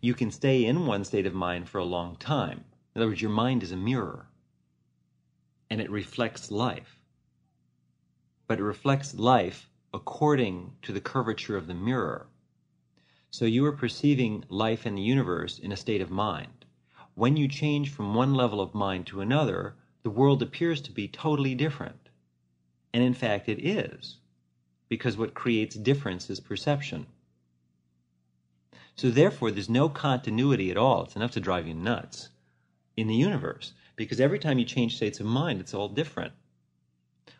You can stay in one state of mind for a long time. In other words, your mind is a mirror and it reflects life. But it reflects life according to the curvature of the mirror. So you are perceiving life and the universe in a state of mind. When you change from one level of mind to another, the world appears to be totally different. And in fact, it is, because what creates difference is perception. So therefore, there's no continuity at all. It's enough to drive you nuts in the universe because every time you change states of mind, it's all different.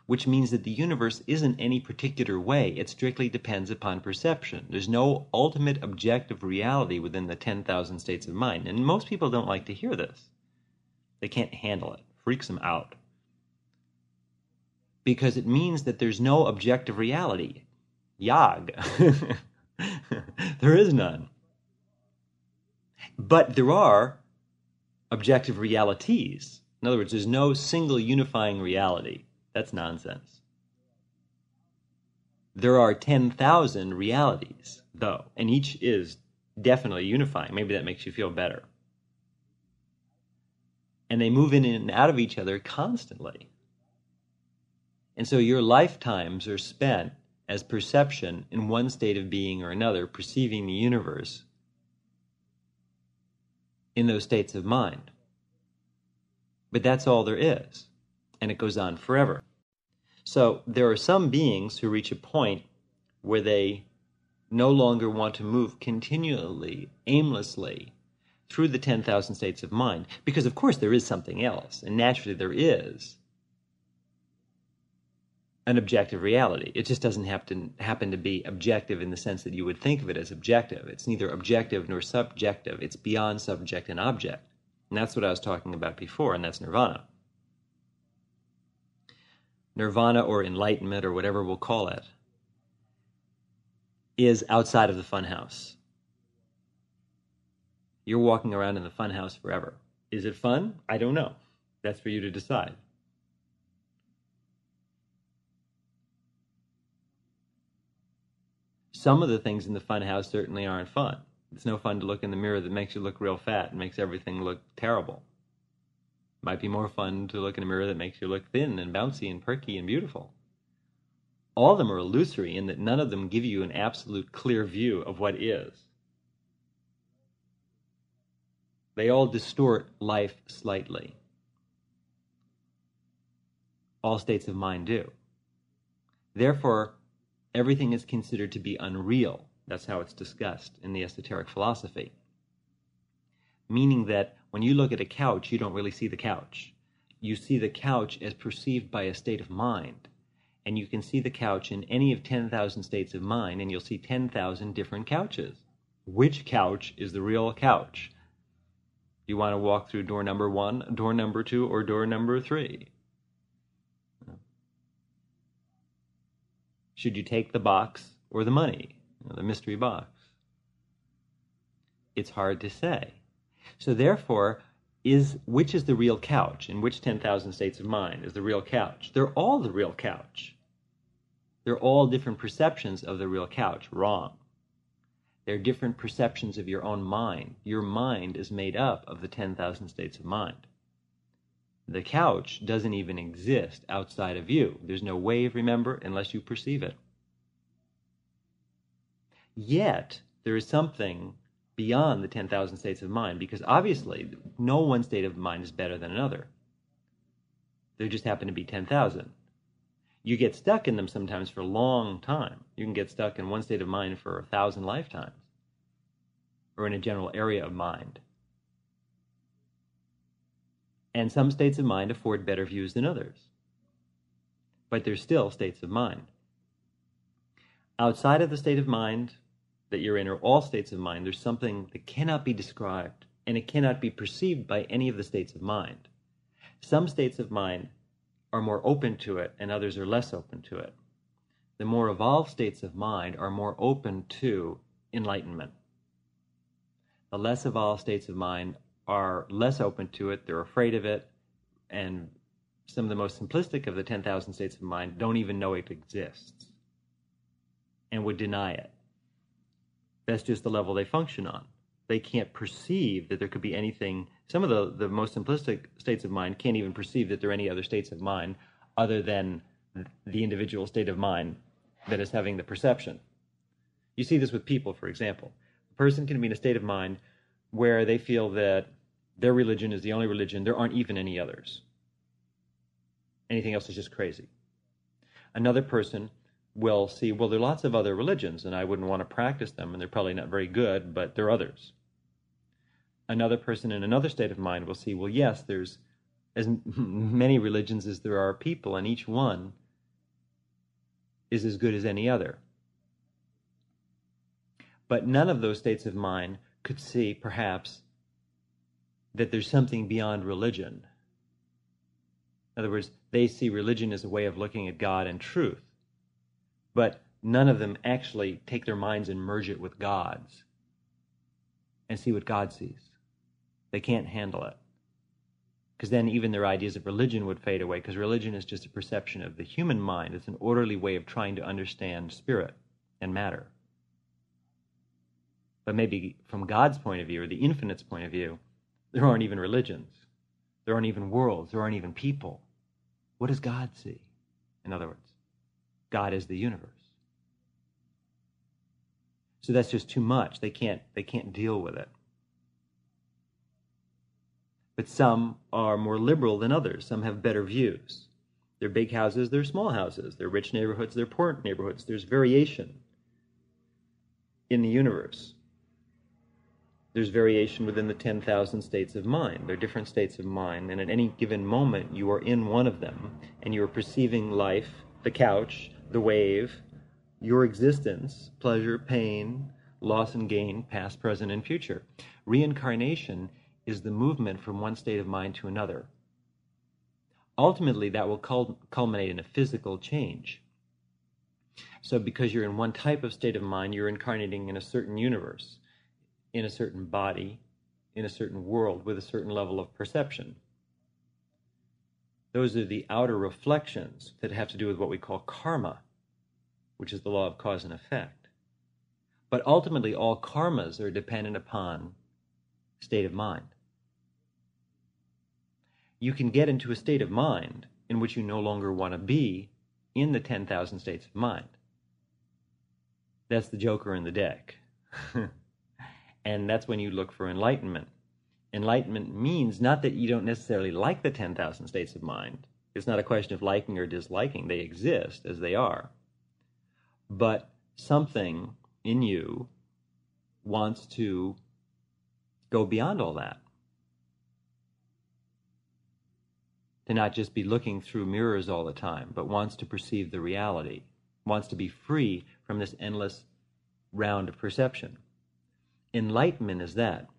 Which means that the universe isn't any particular way, it strictly depends upon perception. There's no ultimate objective reality within the 10,000 states of mind. And most people don't like to hear this. They can't handle it, freaks them out. Because it means that there's no objective reality. Yag. there is none. But there are objective realities. In other words, there's no single unifying reality. That's nonsense. There are 10,000 realities, though, and each is definitely unifying. Maybe that makes you feel better. And they move in and out of each other constantly. And so your lifetimes are spent as perception in one state of being or another, perceiving the universe in those states of mind. But that's all there is, and it goes on forever. So there are some beings who reach a point where they no longer want to move continually, aimlessly through the 10,000 states of mind, because of course there is something else, and naturally there is an objective reality. It just doesn't have to happen to be objective in the sense that you would think of it as objective. It's neither objective nor subjective. It's beyond subject and object. And that's what I was talking about before, and that's nirvana. Nirvana or enlightenment or whatever we'll call it is outside of the funhouse. You're walking around in the funhouse forever. Is it fun? I don't know. That's for you to decide. some of the things in the funhouse certainly aren't fun. It's no fun to look in the mirror that makes you look real fat and makes everything look terrible. Might be more fun to look in a mirror that makes you look thin and bouncy and perky and beautiful. All of them are illusory in that none of them give you an absolute clear view of what is. They all distort life slightly. All states of mind do. Therefore, everything is considered to be unreal. That's how it's discussed in the esoteric philosophy. Meaning that when you look at a couch, you don't really see the couch. You see the couch as perceived by a state of mind. And you can see the couch in any of 10,000 states of mind, and you'll see 10,000 different couches. Which couch is the real couch? You want to walk through door number one, door number two, or door number three? Should you take the box or the money, the mystery box? It's hard to say. So therefore, is which is the real couch in which 10,000 states of mind is the real couch? They're all the real couch. They're all different perceptions of the real couch. Wrong. They're different perceptions of your own mind. Your mind is made up of the 10,000 states of mind. The couch doesn't even exist outside of you. There's no wave, remember, unless you perceive it. Yet, there is something beyond the 10,000 states of mind because obviously no one state of mind is better than another. There just happen to be 10,000. You get stuck in them sometimes for a long time. You can get stuck in one state of mind for a thousand lifetimes or in a general area of mind and some states of mind afford better views than others. But they're still states of mind. Outside of the state of mind that you're in, or all states of mind, there's something that cannot be described and it cannot be perceived by any of the states of mind. Some states of mind are more open to it and others are less open to it. the more evolved states of mind are more open to enlightenment. The less evolved states of mind are less open to it, they're afraid of it, and some of the most simplistic of the 10,000 states of mind don't even know it exists and would deny it. That's just the level they function on. They can't perceive that there could be anything. Some of the, the most simplistic states of mind can't even perceive that there are any other states of mind other than the individual state of mind that is having the perception. You see this with people, for example. A person can be in a state of mind where they feel that their religion is the only religion, there aren't even any others. Anything else is just crazy. Another person will see, well, there are lots of other religions, and I wouldn't want to practice them, and they're probably not very good, but there are others. Another person in another state of mind will see, well, yes, there's as many religions as there are people, and each one is as good as any other. But none of those states of mind could see, perhaps, that there's something beyond religion. In other words, they see religion as a way of looking at God and truth. But none of them actually take their minds and merge it with God's and see what God sees. They can't handle it. Because then even their ideas of religion would fade away, because religion is just a perception of the human mind. It's an orderly way of trying to understand spirit and matter. But maybe from God's point of view, or the infinite's point of view, there aren't even religions. There aren't even worlds. There aren't even people. What does God see? In other words, God is the universe. So that's just too much. They can't, they can't deal with it. But some are more liberal than others. Some have better views. They're big houses, they're small houses. They're rich neighborhoods, they're poor neighborhoods. There's variation in the universe. There's variation within the 10,000 states of mind. There are different states of mind, and at any given moment, you are in one of them, and you are perceiving life, the couch, the wave, your existence, pleasure, pain, loss and gain, past, present, and future. Reincarnation is the movement from one state of mind to another. Ultimately, that will culminate in a physical change. So, because you're in one type of state of mind, you're incarnating in a certain universe in a certain body, in a certain world, with a certain level of perception. Those are the outer reflections that have to do with what we call karma, which is the law of cause and effect. But ultimately, all karmas are dependent upon state of mind. You can get into a state of mind in which you no longer want to be in the 10,000 states of mind. That's the joker in the deck. And that's when you look for enlightenment. Enlightenment means not that you don't necessarily like the 10,000 states of mind. It's not a question of liking or disliking, they exist as they are. But something in you wants to go beyond all that. To not just be looking through mirrors all the time, but wants to perceive the reality, wants to be free from this endless round of perception. Enlightenment is that.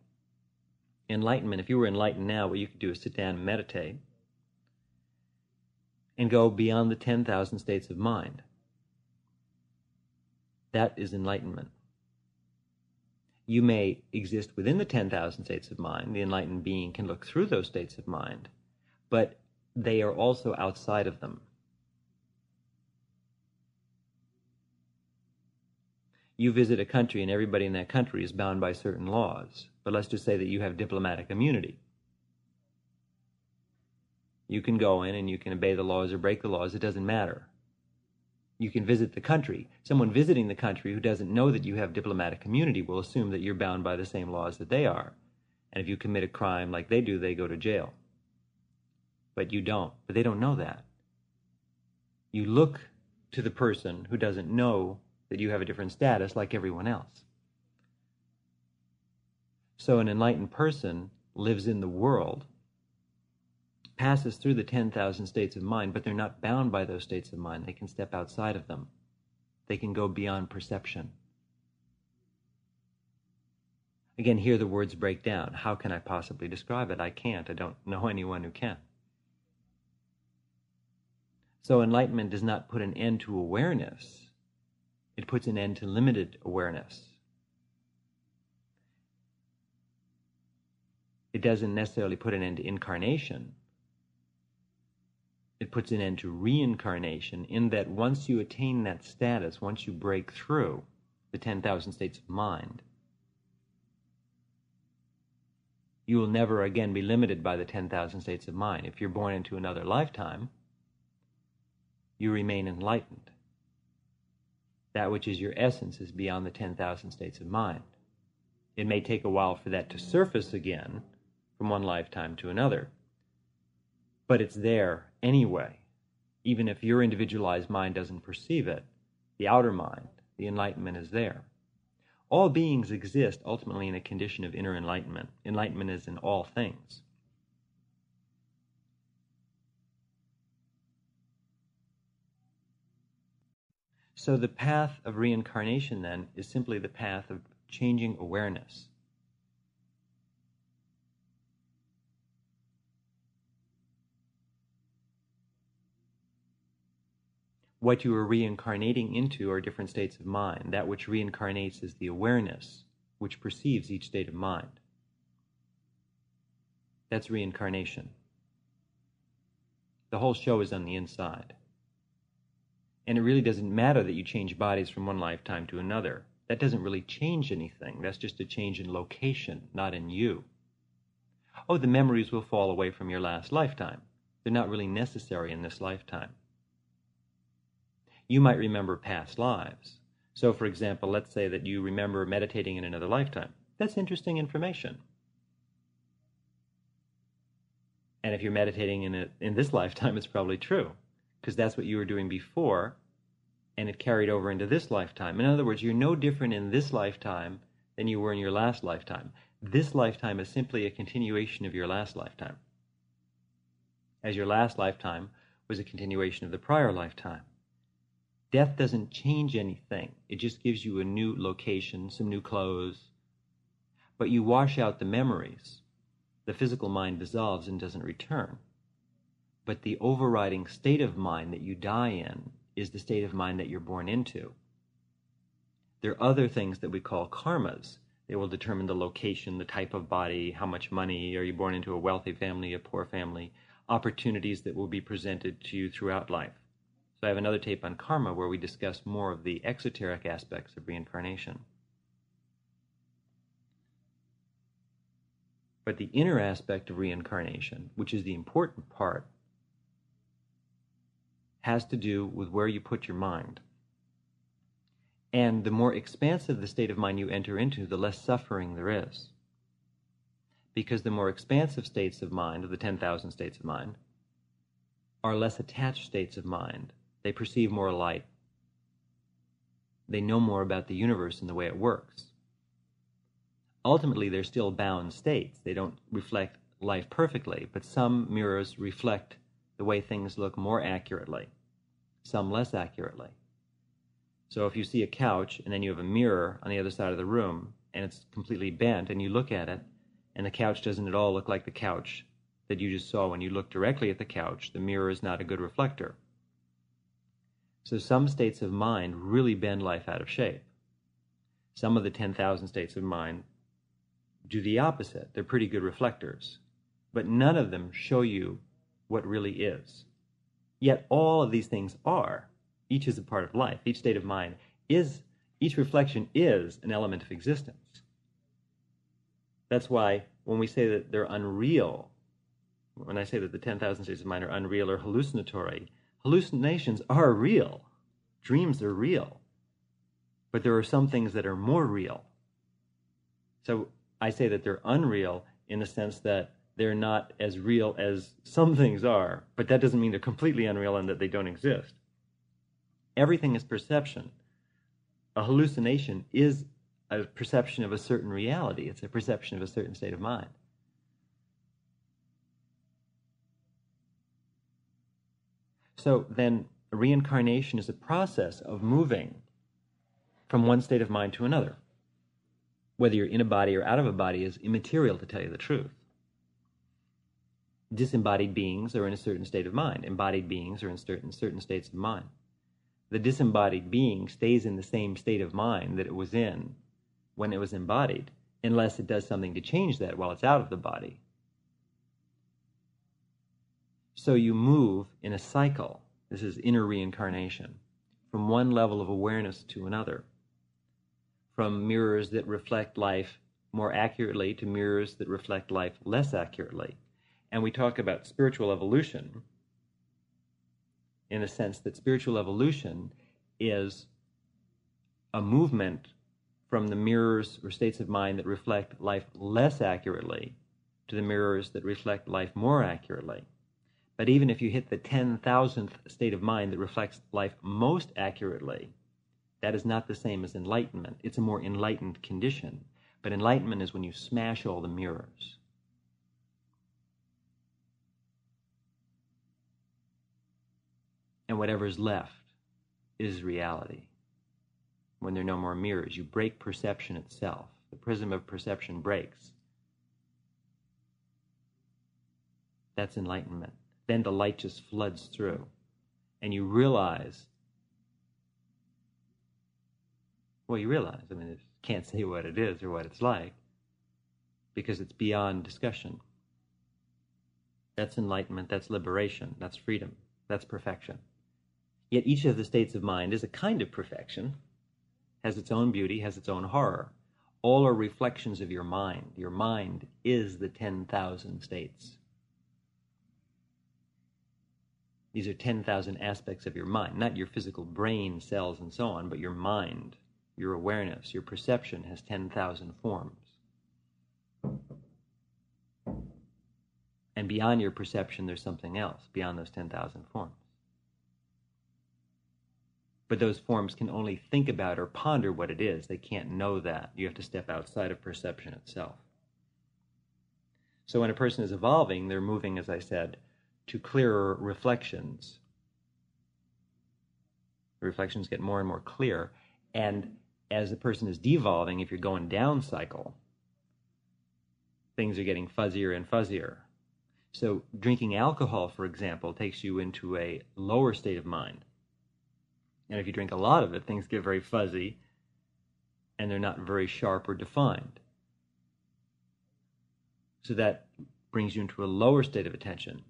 Enlightenment, if you were enlightened now, what you could do is sit down and meditate and go beyond the 10,000 states of mind. That is enlightenment. You may exist within the 10,000 states of mind. The enlightened being can look through those states of mind, but they are also outside of them. You visit a country and everybody in that country is bound by certain laws. But let's just say that you have diplomatic immunity. You can go in and you can obey the laws or break the laws, it doesn't matter. You can visit the country. Someone visiting the country who doesn't know that you have diplomatic immunity will assume that you're bound by the same laws that they are. And if you commit a crime like they do, they go to jail. But you don't. But they don't know that. You look to the person who doesn't know that you have a different status like everyone else. So an enlightened person lives in the world, passes through the 10,000 states of mind, but they're not bound by those states of mind. They can step outside of them, they can go beyond perception. Again, here the words break down. How can I possibly describe it? I can't. I don't know anyone who can. So, enlightenment does not put an end to awareness It puts an end to limited awareness. It doesn't necessarily put an end to incarnation. It puts an end to reincarnation in that once you attain that status, once you break through the 10,000 states of mind, you will never again be limited by the 10,000 states of mind. If you're born into another lifetime, you remain enlightened. That which is your essence is beyond the 10,000 states of mind. It may take a while for that to surface again from one lifetime to another, but it's there anyway. Even if your individualized mind doesn't perceive it, the outer mind, the enlightenment is there. All beings exist ultimately in a condition of inner enlightenment. Enlightenment is in all things. So the path of reincarnation then is simply the path of changing awareness. What you are reincarnating into are different states of mind. That which reincarnates is the awareness which perceives each state of mind. That's reincarnation. The whole show is on the inside. And it really doesn't matter that you change bodies from one lifetime to another. That doesn't really change anything. That's just a change in location, not in you. Oh, the memories will fall away from your last lifetime. They're not really necessary in this lifetime. You might remember past lives. So, for example, let's say that you remember meditating in another lifetime. That's interesting information. And if you're meditating in, a, in this lifetime, it's probably true because that's what you were doing before and it carried over into this lifetime. In other words, you're no different in this lifetime than you were in your last lifetime. This lifetime is simply a continuation of your last lifetime, as your last lifetime was a continuation of the prior lifetime. Death doesn't change anything, it just gives you a new location, some new clothes, but you wash out the memories. The physical mind dissolves and doesn't return but the overriding state of mind that you die in is the state of mind that you're born into. There are other things that we call karmas. They will determine the location, the type of body, how much money, are you born into a wealthy family, a poor family, opportunities that will be presented to you throughout life. So I have another tape on karma where we discuss more of the exoteric aspects of reincarnation. But the inner aspect of reincarnation, which is the important part, has to do with where you put your mind. And the more expansive the state of mind you enter into, the less suffering there is. Because the more expansive states of mind, of the 10,000 states of mind, are less attached states of mind. They perceive more light. They know more about the universe and the way it works. Ultimately, they're still bound states. They don't reflect life perfectly, but some mirrors reflect the way things look more accurately some less accurately. So if you see a couch and then you have a mirror on the other side of the room and it's completely bent and you look at it and the couch doesn't at all look like the couch that you just saw when you look directly at the couch, the mirror is not a good reflector. So some states of mind really bend life out of shape. Some of the 10,000 states of mind do the opposite. They're pretty good reflectors. But none of them show you what really is. Yet all of these things are. Each is a part of life. Each state of mind is, each reflection is an element of existence. That's why when we say that they're unreal, when I say that the 10,000 states of mind are unreal or hallucinatory, hallucinations are real. Dreams are real. But there are some things that are more real. So I say that they're unreal in the sense that they're not as real as some things are, but that doesn't mean they're completely unreal and that they don't exist. Everything is perception. A hallucination is a perception of a certain reality, it's a perception of a certain state of mind. So then, reincarnation is a process of moving from one state of mind to another. Whether you're in a body or out of a body is immaterial to tell you the truth disembodied beings are in a certain state of mind. Embodied beings are in certain certain states of mind. the disembodied being stays in the same state of mind that it was in when it was embodied, unless it does something to change that while it's out of the body. So you move in a cycle. This is inner reincarnation from one level of awareness to another, from mirrors that reflect life more accurately to mirrors that reflect life less accurately. And we talk about spiritual evolution in the sense that spiritual evolution is a movement from the mirrors or states of mind that reflect life less accurately to the mirrors that reflect life more accurately. But even if you hit the 10,000th state of mind that reflects life most accurately, that is not the same as enlightenment. It's a more enlightened condition. But enlightenment is when you smash all the mirrors. And whatever is left is reality. When there are no more mirrors, you break perception itself. The prism of perception breaks. That's enlightenment. Then the light just floods through. And you realize, well, you realize, I mean, you can't say what it is or what it's like because it's beyond discussion. That's enlightenment, that's liberation, that's freedom, that's perfection. Yet each of the states of mind is a kind of perfection, has its own beauty, has its own horror. All are reflections of your mind. Your mind is the 10,000 states. These are 10,000 aspects of your mind, not your physical brain cells and so on, but your mind, your awareness, your perception has 10,000 forms. And beyond your perception, there's something else, beyond those 10,000 forms but those forms can only think about or ponder what it is. They can't know that. You have to step outside of perception itself. So when a person is evolving, they're moving, as I said, to clearer reflections. The reflections get more and more clear. And as the person is devolving, if you're going down cycle, things are getting fuzzier and fuzzier. So drinking alcohol, for example, takes you into a lower state of mind and if you drink a lot of it, things get very fuzzy and they're not very sharp or defined. So that brings you into a lower state of attention.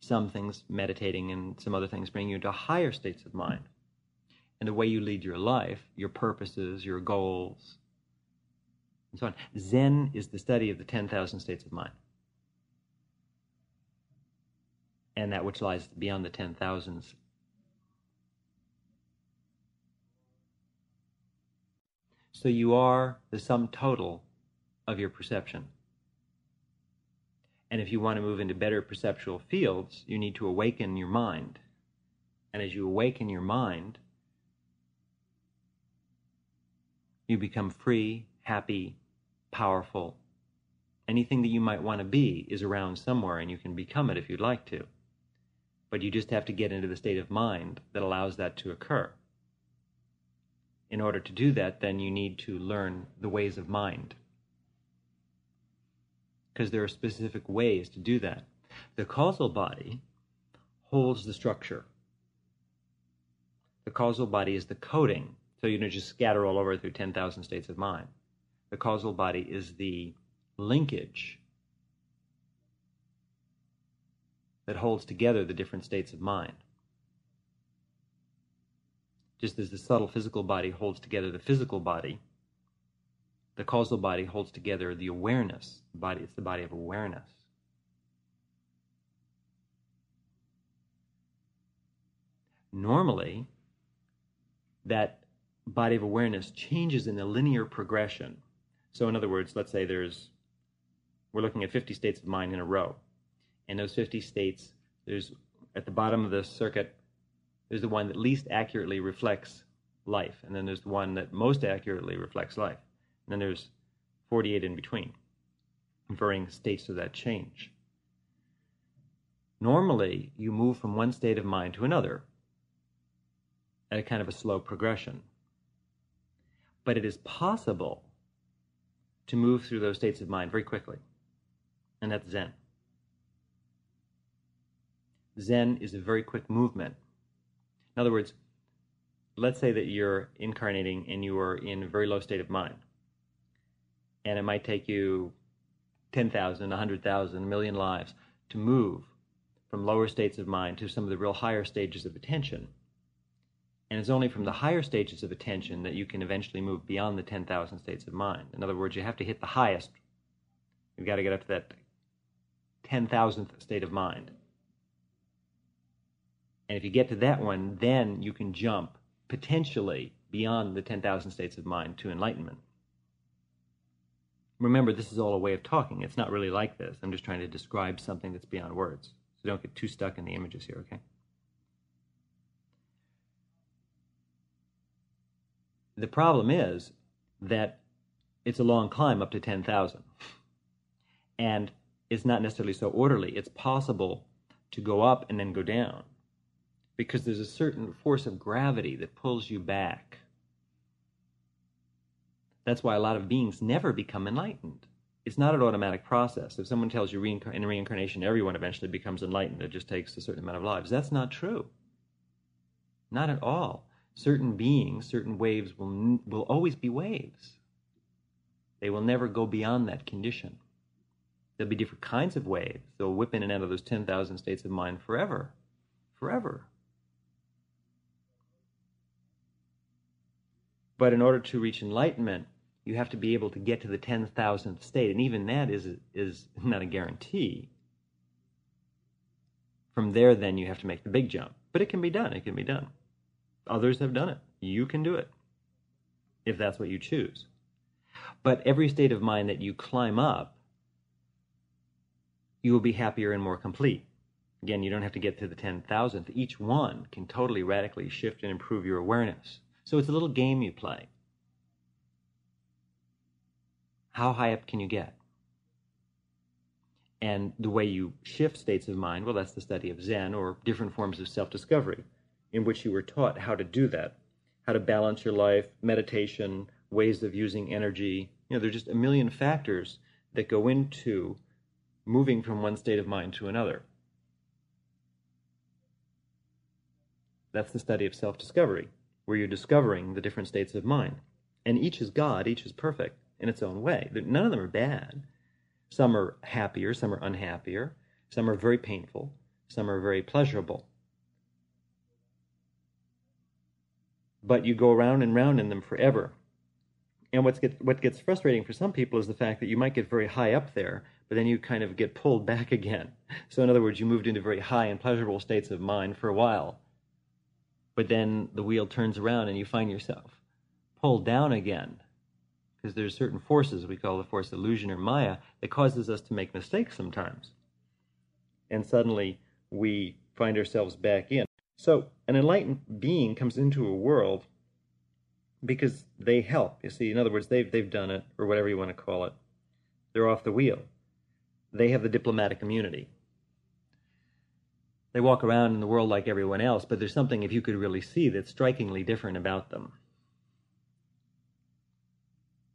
Some things, meditating and some other things, bring you into higher states of mind. And the way you lead your life, your purposes, your goals, and so on. Zen is the study of the 10,000 states of mind. And that which lies beyond the 10,000s So you are the sum total of your perception. And if you want to move into better perceptual fields, you need to awaken your mind. And as you awaken your mind, you become free, happy, powerful. Anything that you might want to be is around somewhere, and you can become it if you'd like to. But you just have to get into the state of mind that allows that to occur in order to do that, then you need to learn the ways of mind. Because there are specific ways to do that. The causal body holds the structure. The causal body is the coding, so you don't just scatter all over through 10,000 states of mind. The causal body is the linkage that holds together the different states of mind just as the subtle physical body holds together the physical body, the causal body holds together the awareness. The body, it's the body of awareness. Normally, that body of awareness changes in a linear progression. So, in other words, let's say there's, we're looking at 50 states of mind in a row. And those 50 states, there's at the bottom of the circuit, there's the one that least accurately reflects life, and then there's the one that most accurately reflects life. And then there's 48 in between, varying states of that change. Normally, you move from one state of mind to another at a kind of a slow progression. But it is possible to move through those states of mind very quickly, and that's Zen. Zen is a very quick movement in other words, let's say that you're incarnating and you are in a very low state of mind. And it might take you 10,000, 100,000, a million lives to move from lower states of mind to some of the real higher stages of attention. And it's only from the higher stages of attention that you can eventually move beyond the 10,000 states of mind. In other words, you have to hit the highest. You've got to get up to that 10,000th state of mind. And if you get to that one, then you can jump potentially beyond the 10,000 states of mind to enlightenment. Remember, this is all a way of talking. It's not really like this. I'm just trying to describe something that's beyond words. So don't get too stuck in the images here, okay? The problem is that it's a long climb up to 10,000. And it's not necessarily so orderly. It's possible to go up and then go down because there's a certain force of gravity that pulls you back. That's why a lot of beings never become enlightened. It's not an automatic process. If someone tells you in reincarnation everyone eventually becomes enlightened, it just takes a certain amount of lives. That's not true. Not at all. Certain beings, certain waves will, will always be waves. They will never go beyond that condition. There'll be different kinds of waves. They'll whip in and out of those 10,000 states of mind forever. Forever. But in order to reach enlightenment, you have to be able to get to the 10,000th state. And even that is, is not a guarantee. From there, then, you have to make the big jump. But it can be done. It can be done. Others have done it. You can do it if that's what you choose. But every state of mind that you climb up, you will be happier and more complete. Again, you don't have to get to the 10,000th. Each one can totally radically shift and improve your awareness. So it's a little game you play. How high up can you get? And the way you shift states of mind, well, that's the study of Zen or different forms of self discovery, in which you were taught how to do that, how to balance your life, meditation, ways of using energy. You know, there's just a million factors that go into moving from one state of mind to another. That's the study of self discovery where you're discovering the different states of mind. And each is God, each is perfect in its own way. None of them are bad. Some are happier, some are unhappier, some are very painful, some are very pleasurable. But you go around and round in them forever. And what's get, what gets frustrating for some people is the fact that you might get very high up there, but then you kind of get pulled back again. So, in other words, you moved into very high and pleasurable states of mind for a while, but then the wheel turns around and you find yourself pulled down again because there's certain forces we call the force illusion or maya that causes us to make mistakes sometimes. And suddenly we find ourselves back in. So an enlightened being comes into a world because they help. You see in other words they've, they've done it or whatever you want to call it. They're off the wheel. They have the diplomatic immunity they walk around in the world like everyone else, but there's something, if you could really see, that's strikingly different about them.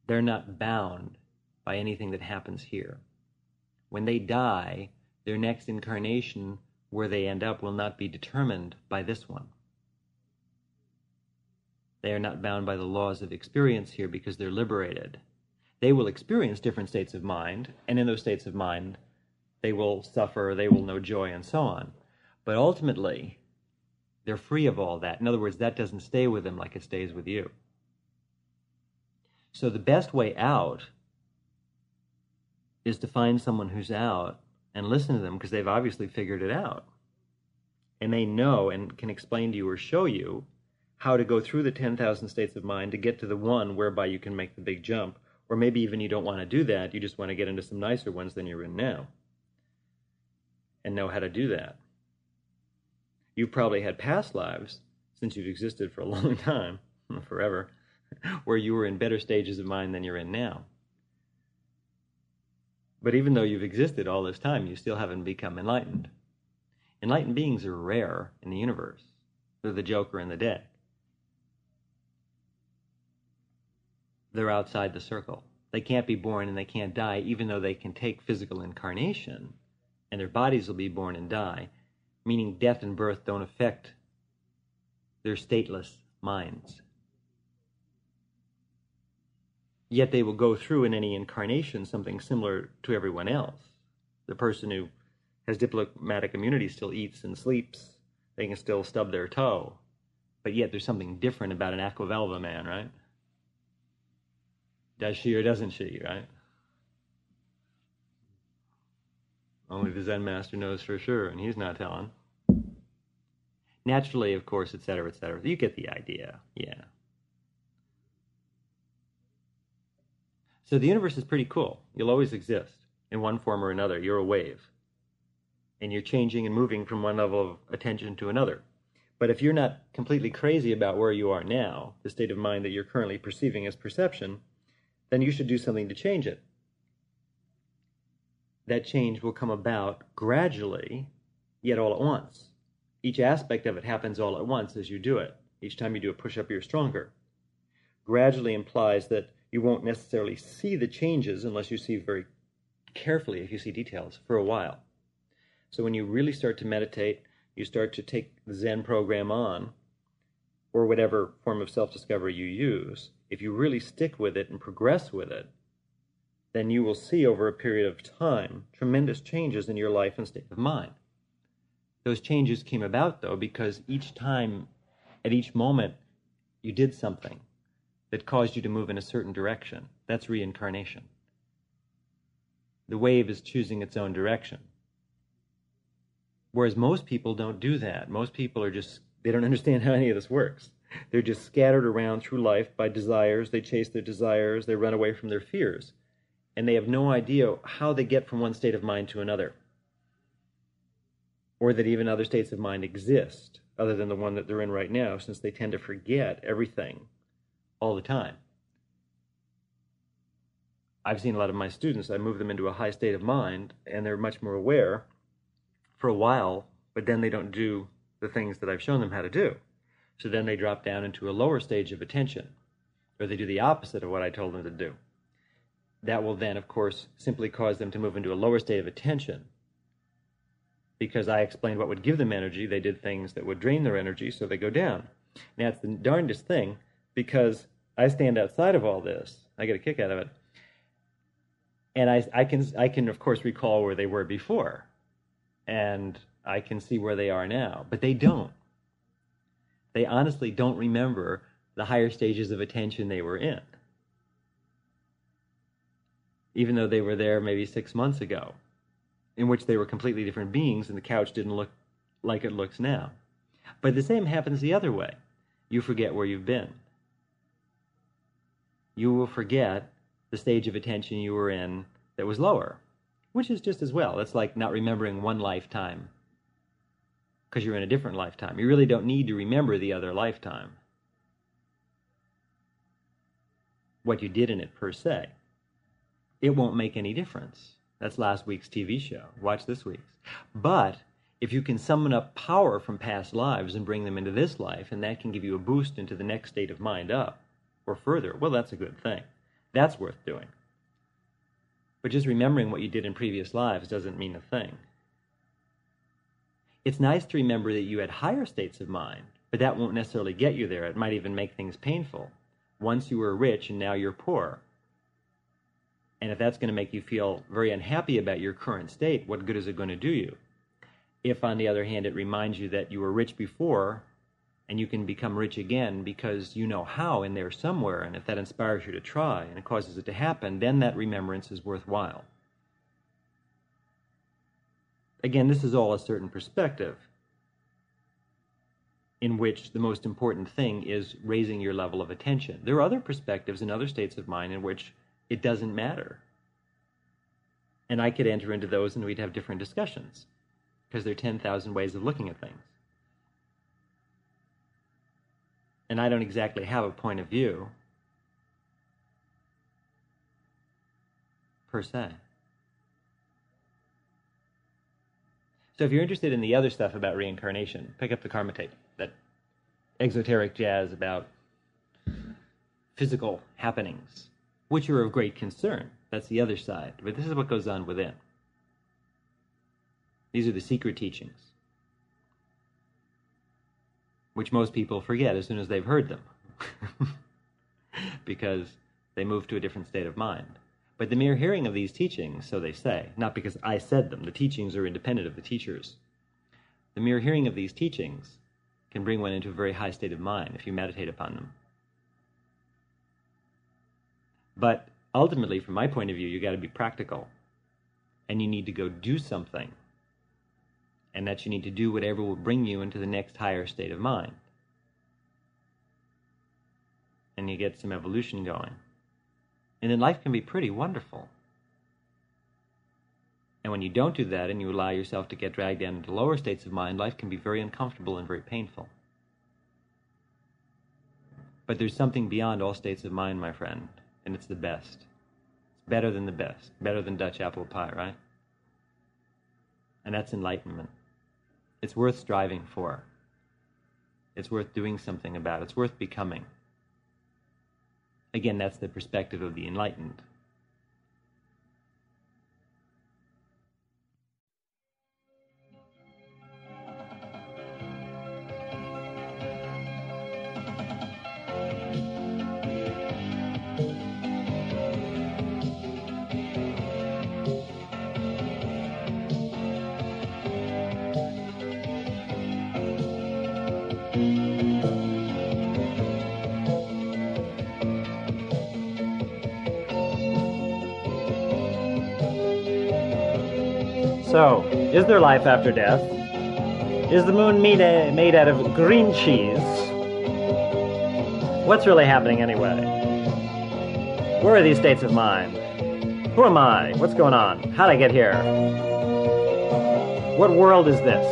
They're not bound by anything that happens here. When they die, their next incarnation, where they end up, will not be determined by this one. They are not bound by the laws of experience here because they're liberated. They will experience different states of mind, and in those states of mind, they will suffer, they will know joy, and so on. But ultimately, they're free of all that. In other words, that doesn't stay with them like it stays with you. So the best way out is to find someone who's out and listen to them because they've obviously figured it out. And they know and can explain to you or show you how to go through the 10,000 states of mind to get to the one whereby you can make the big jump. Or maybe even you don't want to do that, you just want to get into some nicer ones than you're in now and know how to do that you've probably had past lives since you've existed for a long time, forever, where you were in better stages of mind than you're in now. But even though you've existed all this time, you still haven't become enlightened. Enlightened beings are rare in the universe. They're the joker in the deck. They're outside the circle. They can't be born and they can't die, even though they can take physical incarnation, and their bodies will be born and die, meaning death and birth don't affect their stateless minds. Yet they will go through in any incarnation something similar to everyone else. The person who has diplomatic immunity still eats and sleeps, they can still stub their toe, but yet there's something different about an Aqua Velva man, right? Does she or doesn't she, right? Only the Zen master knows for sure, and he's not telling. Naturally, of course, etc., etc. You get the idea, yeah. So the universe is pretty cool. You'll always exist in one form or another. You're a wave. And you're changing and moving from one level of attention to another. But if you're not completely crazy about where you are now, the state of mind that you're currently perceiving as perception, then you should do something to change it. That change will come about gradually, yet all at once. Each aspect of it happens all at once as you do it. Each time you do a push up, you're stronger. Gradually implies that you won't necessarily see the changes unless you see very carefully, if you see details, for a while. So when you really start to meditate, you start to take the Zen program on, or whatever form of self discovery you use, if you really stick with it and progress with it, then you will see over a period of time tremendous changes in your life and state of mind. Those changes came about, though, because each time, at each moment, you did something that caused you to move in a certain direction. That's reincarnation. The wave is choosing its own direction. Whereas most people don't do that. Most people are just, they don't understand how any of this works. They're just scattered around through life by desires. They chase their desires. They run away from their fears. And they have no idea how they get from one state of mind to another. Or that even other states of mind exist other than the one that they're in right now, since they tend to forget everything all the time. I've seen a lot of my students, I move them into a high state of mind and they're much more aware for a while, but then they don't do the things that I've shown them how to do. So then they drop down into a lower stage of attention, or they do the opposite of what I told them to do. That will then, of course, simply cause them to move into a lower state of attention. Because I explained what would give them energy, they did things that would drain their energy, so they go down. Now, it's the darndest thing because I stand outside of all this. I get a kick out of it. And I, I can, I can, of course, recall where they were before. And I can see where they are now. But they don't they honestly don't remember the higher stages of attention they were in, even though they were there maybe six months ago, in which they were completely different beings and the couch didn't look like it looks now. But the same happens the other way. You forget where you've been. You will forget the stage of attention you were in that was lower, which is just as well. It's like not remembering one lifetime because you're in a different lifetime. You really don't need to remember the other lifetime, what you did in it per se. It won't make any difference. That's last week's TV show. Watch this week's. But if you can summon up power from past lives and bring them into this life, and that can give you a boost into the next state of mind up or further, well, that's a good thing. That's worth doing. But just remembering what you did in previous lives doesn't mean a thing. It's nice to remember that you had higher states of mind, but that won't necessarily get you there. It might even make things painful. Once you were rich and now you're poor. And if that's going to make you feel very unhappy about your current state, what good is it going to do you? If, on the other hand, it reminds you that you were rich before and you can become rich again because you know how in there somewhere, and if that inspires you to try and it causes it to happen, then that remembrance is worthwhile. Again, this is all a certain perspective in which the most important thing is raising your level of attention. There are other perspectives and other states of mind in which it doesn't matter. And I could enter into those and we'd have different discussions because there are 10,000 ways of looking at things. And I don't exactly have a point of view per se. So if you're interested in the other stuff about reincarnation, pick up the Karma tape, that exoteric jazz about physical happenings, which are of great concern. That's the other side. But this is what goes on within. These are the secret teachings. which most people forget as soon as they've heard them because they move to a different state of mind. But the mere hearing of these teachings, so they say, not because I said them, the teachings are independent of the teachers. The mere hearing of these teachings can bring one into a very high state of mind if you meditate upon them. But ultimately, from my point of view, you got to be practical and you need to go do something and that you need to do whatever will bring you into the next higher state of mind. And you get some evolution going. And then life can be pretty wonderful. And when you don't do that and you allow yourself to get dragged down into lower states of mind, life can be very uncomfortable and very painful. But there's something beyond all states of mind, my friend, and it's the best. It's better than the best, better than Dutch apple pie, right? And that's enlightenment. It's worth striving for. It's worth doing something about. It's worth becoming. Again, that's the perspective of the enlightened. So, is there life after death? Is the moon made, uh, made out of green cheese? What's really happening anyway? Where are these states of mind? Who am I? What's going on? How'd I get here? What world is this?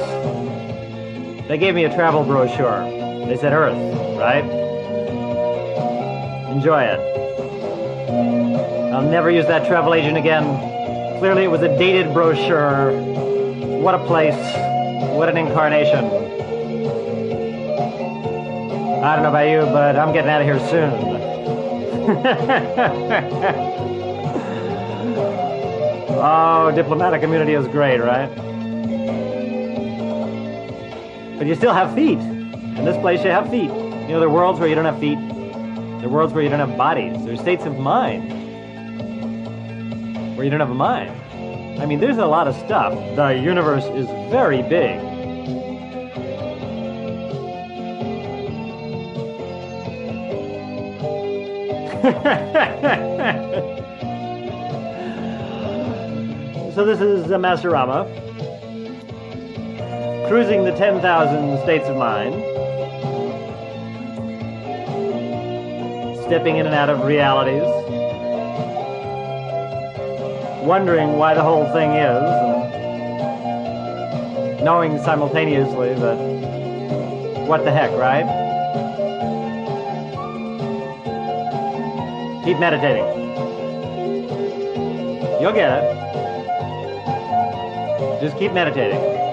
They gave me a travel brochure. They said Earth, right? Enjoy it. I'll never use that travel agent again. Clearly, it was a dated brochure. What a place. What an incarnation. I don't know about you, but I'm getting out of here soon. oh, diplomatic immunity is great, right? But you still have feet. In this place, you have feet. You know, there are worlds where you don't have feet. There are worlds where you don't have bodies. There are states of mind where you don't have a mind. I mean, there's a lot of stuff. The universe is very big. so this is a Master Rama cruising the 10,000 states of mind, stepping in and out of realities wondering why the whole thing is, and knowing simultaneously that what the heck, right? Keep meditating. You'll get it. Just keep meditating.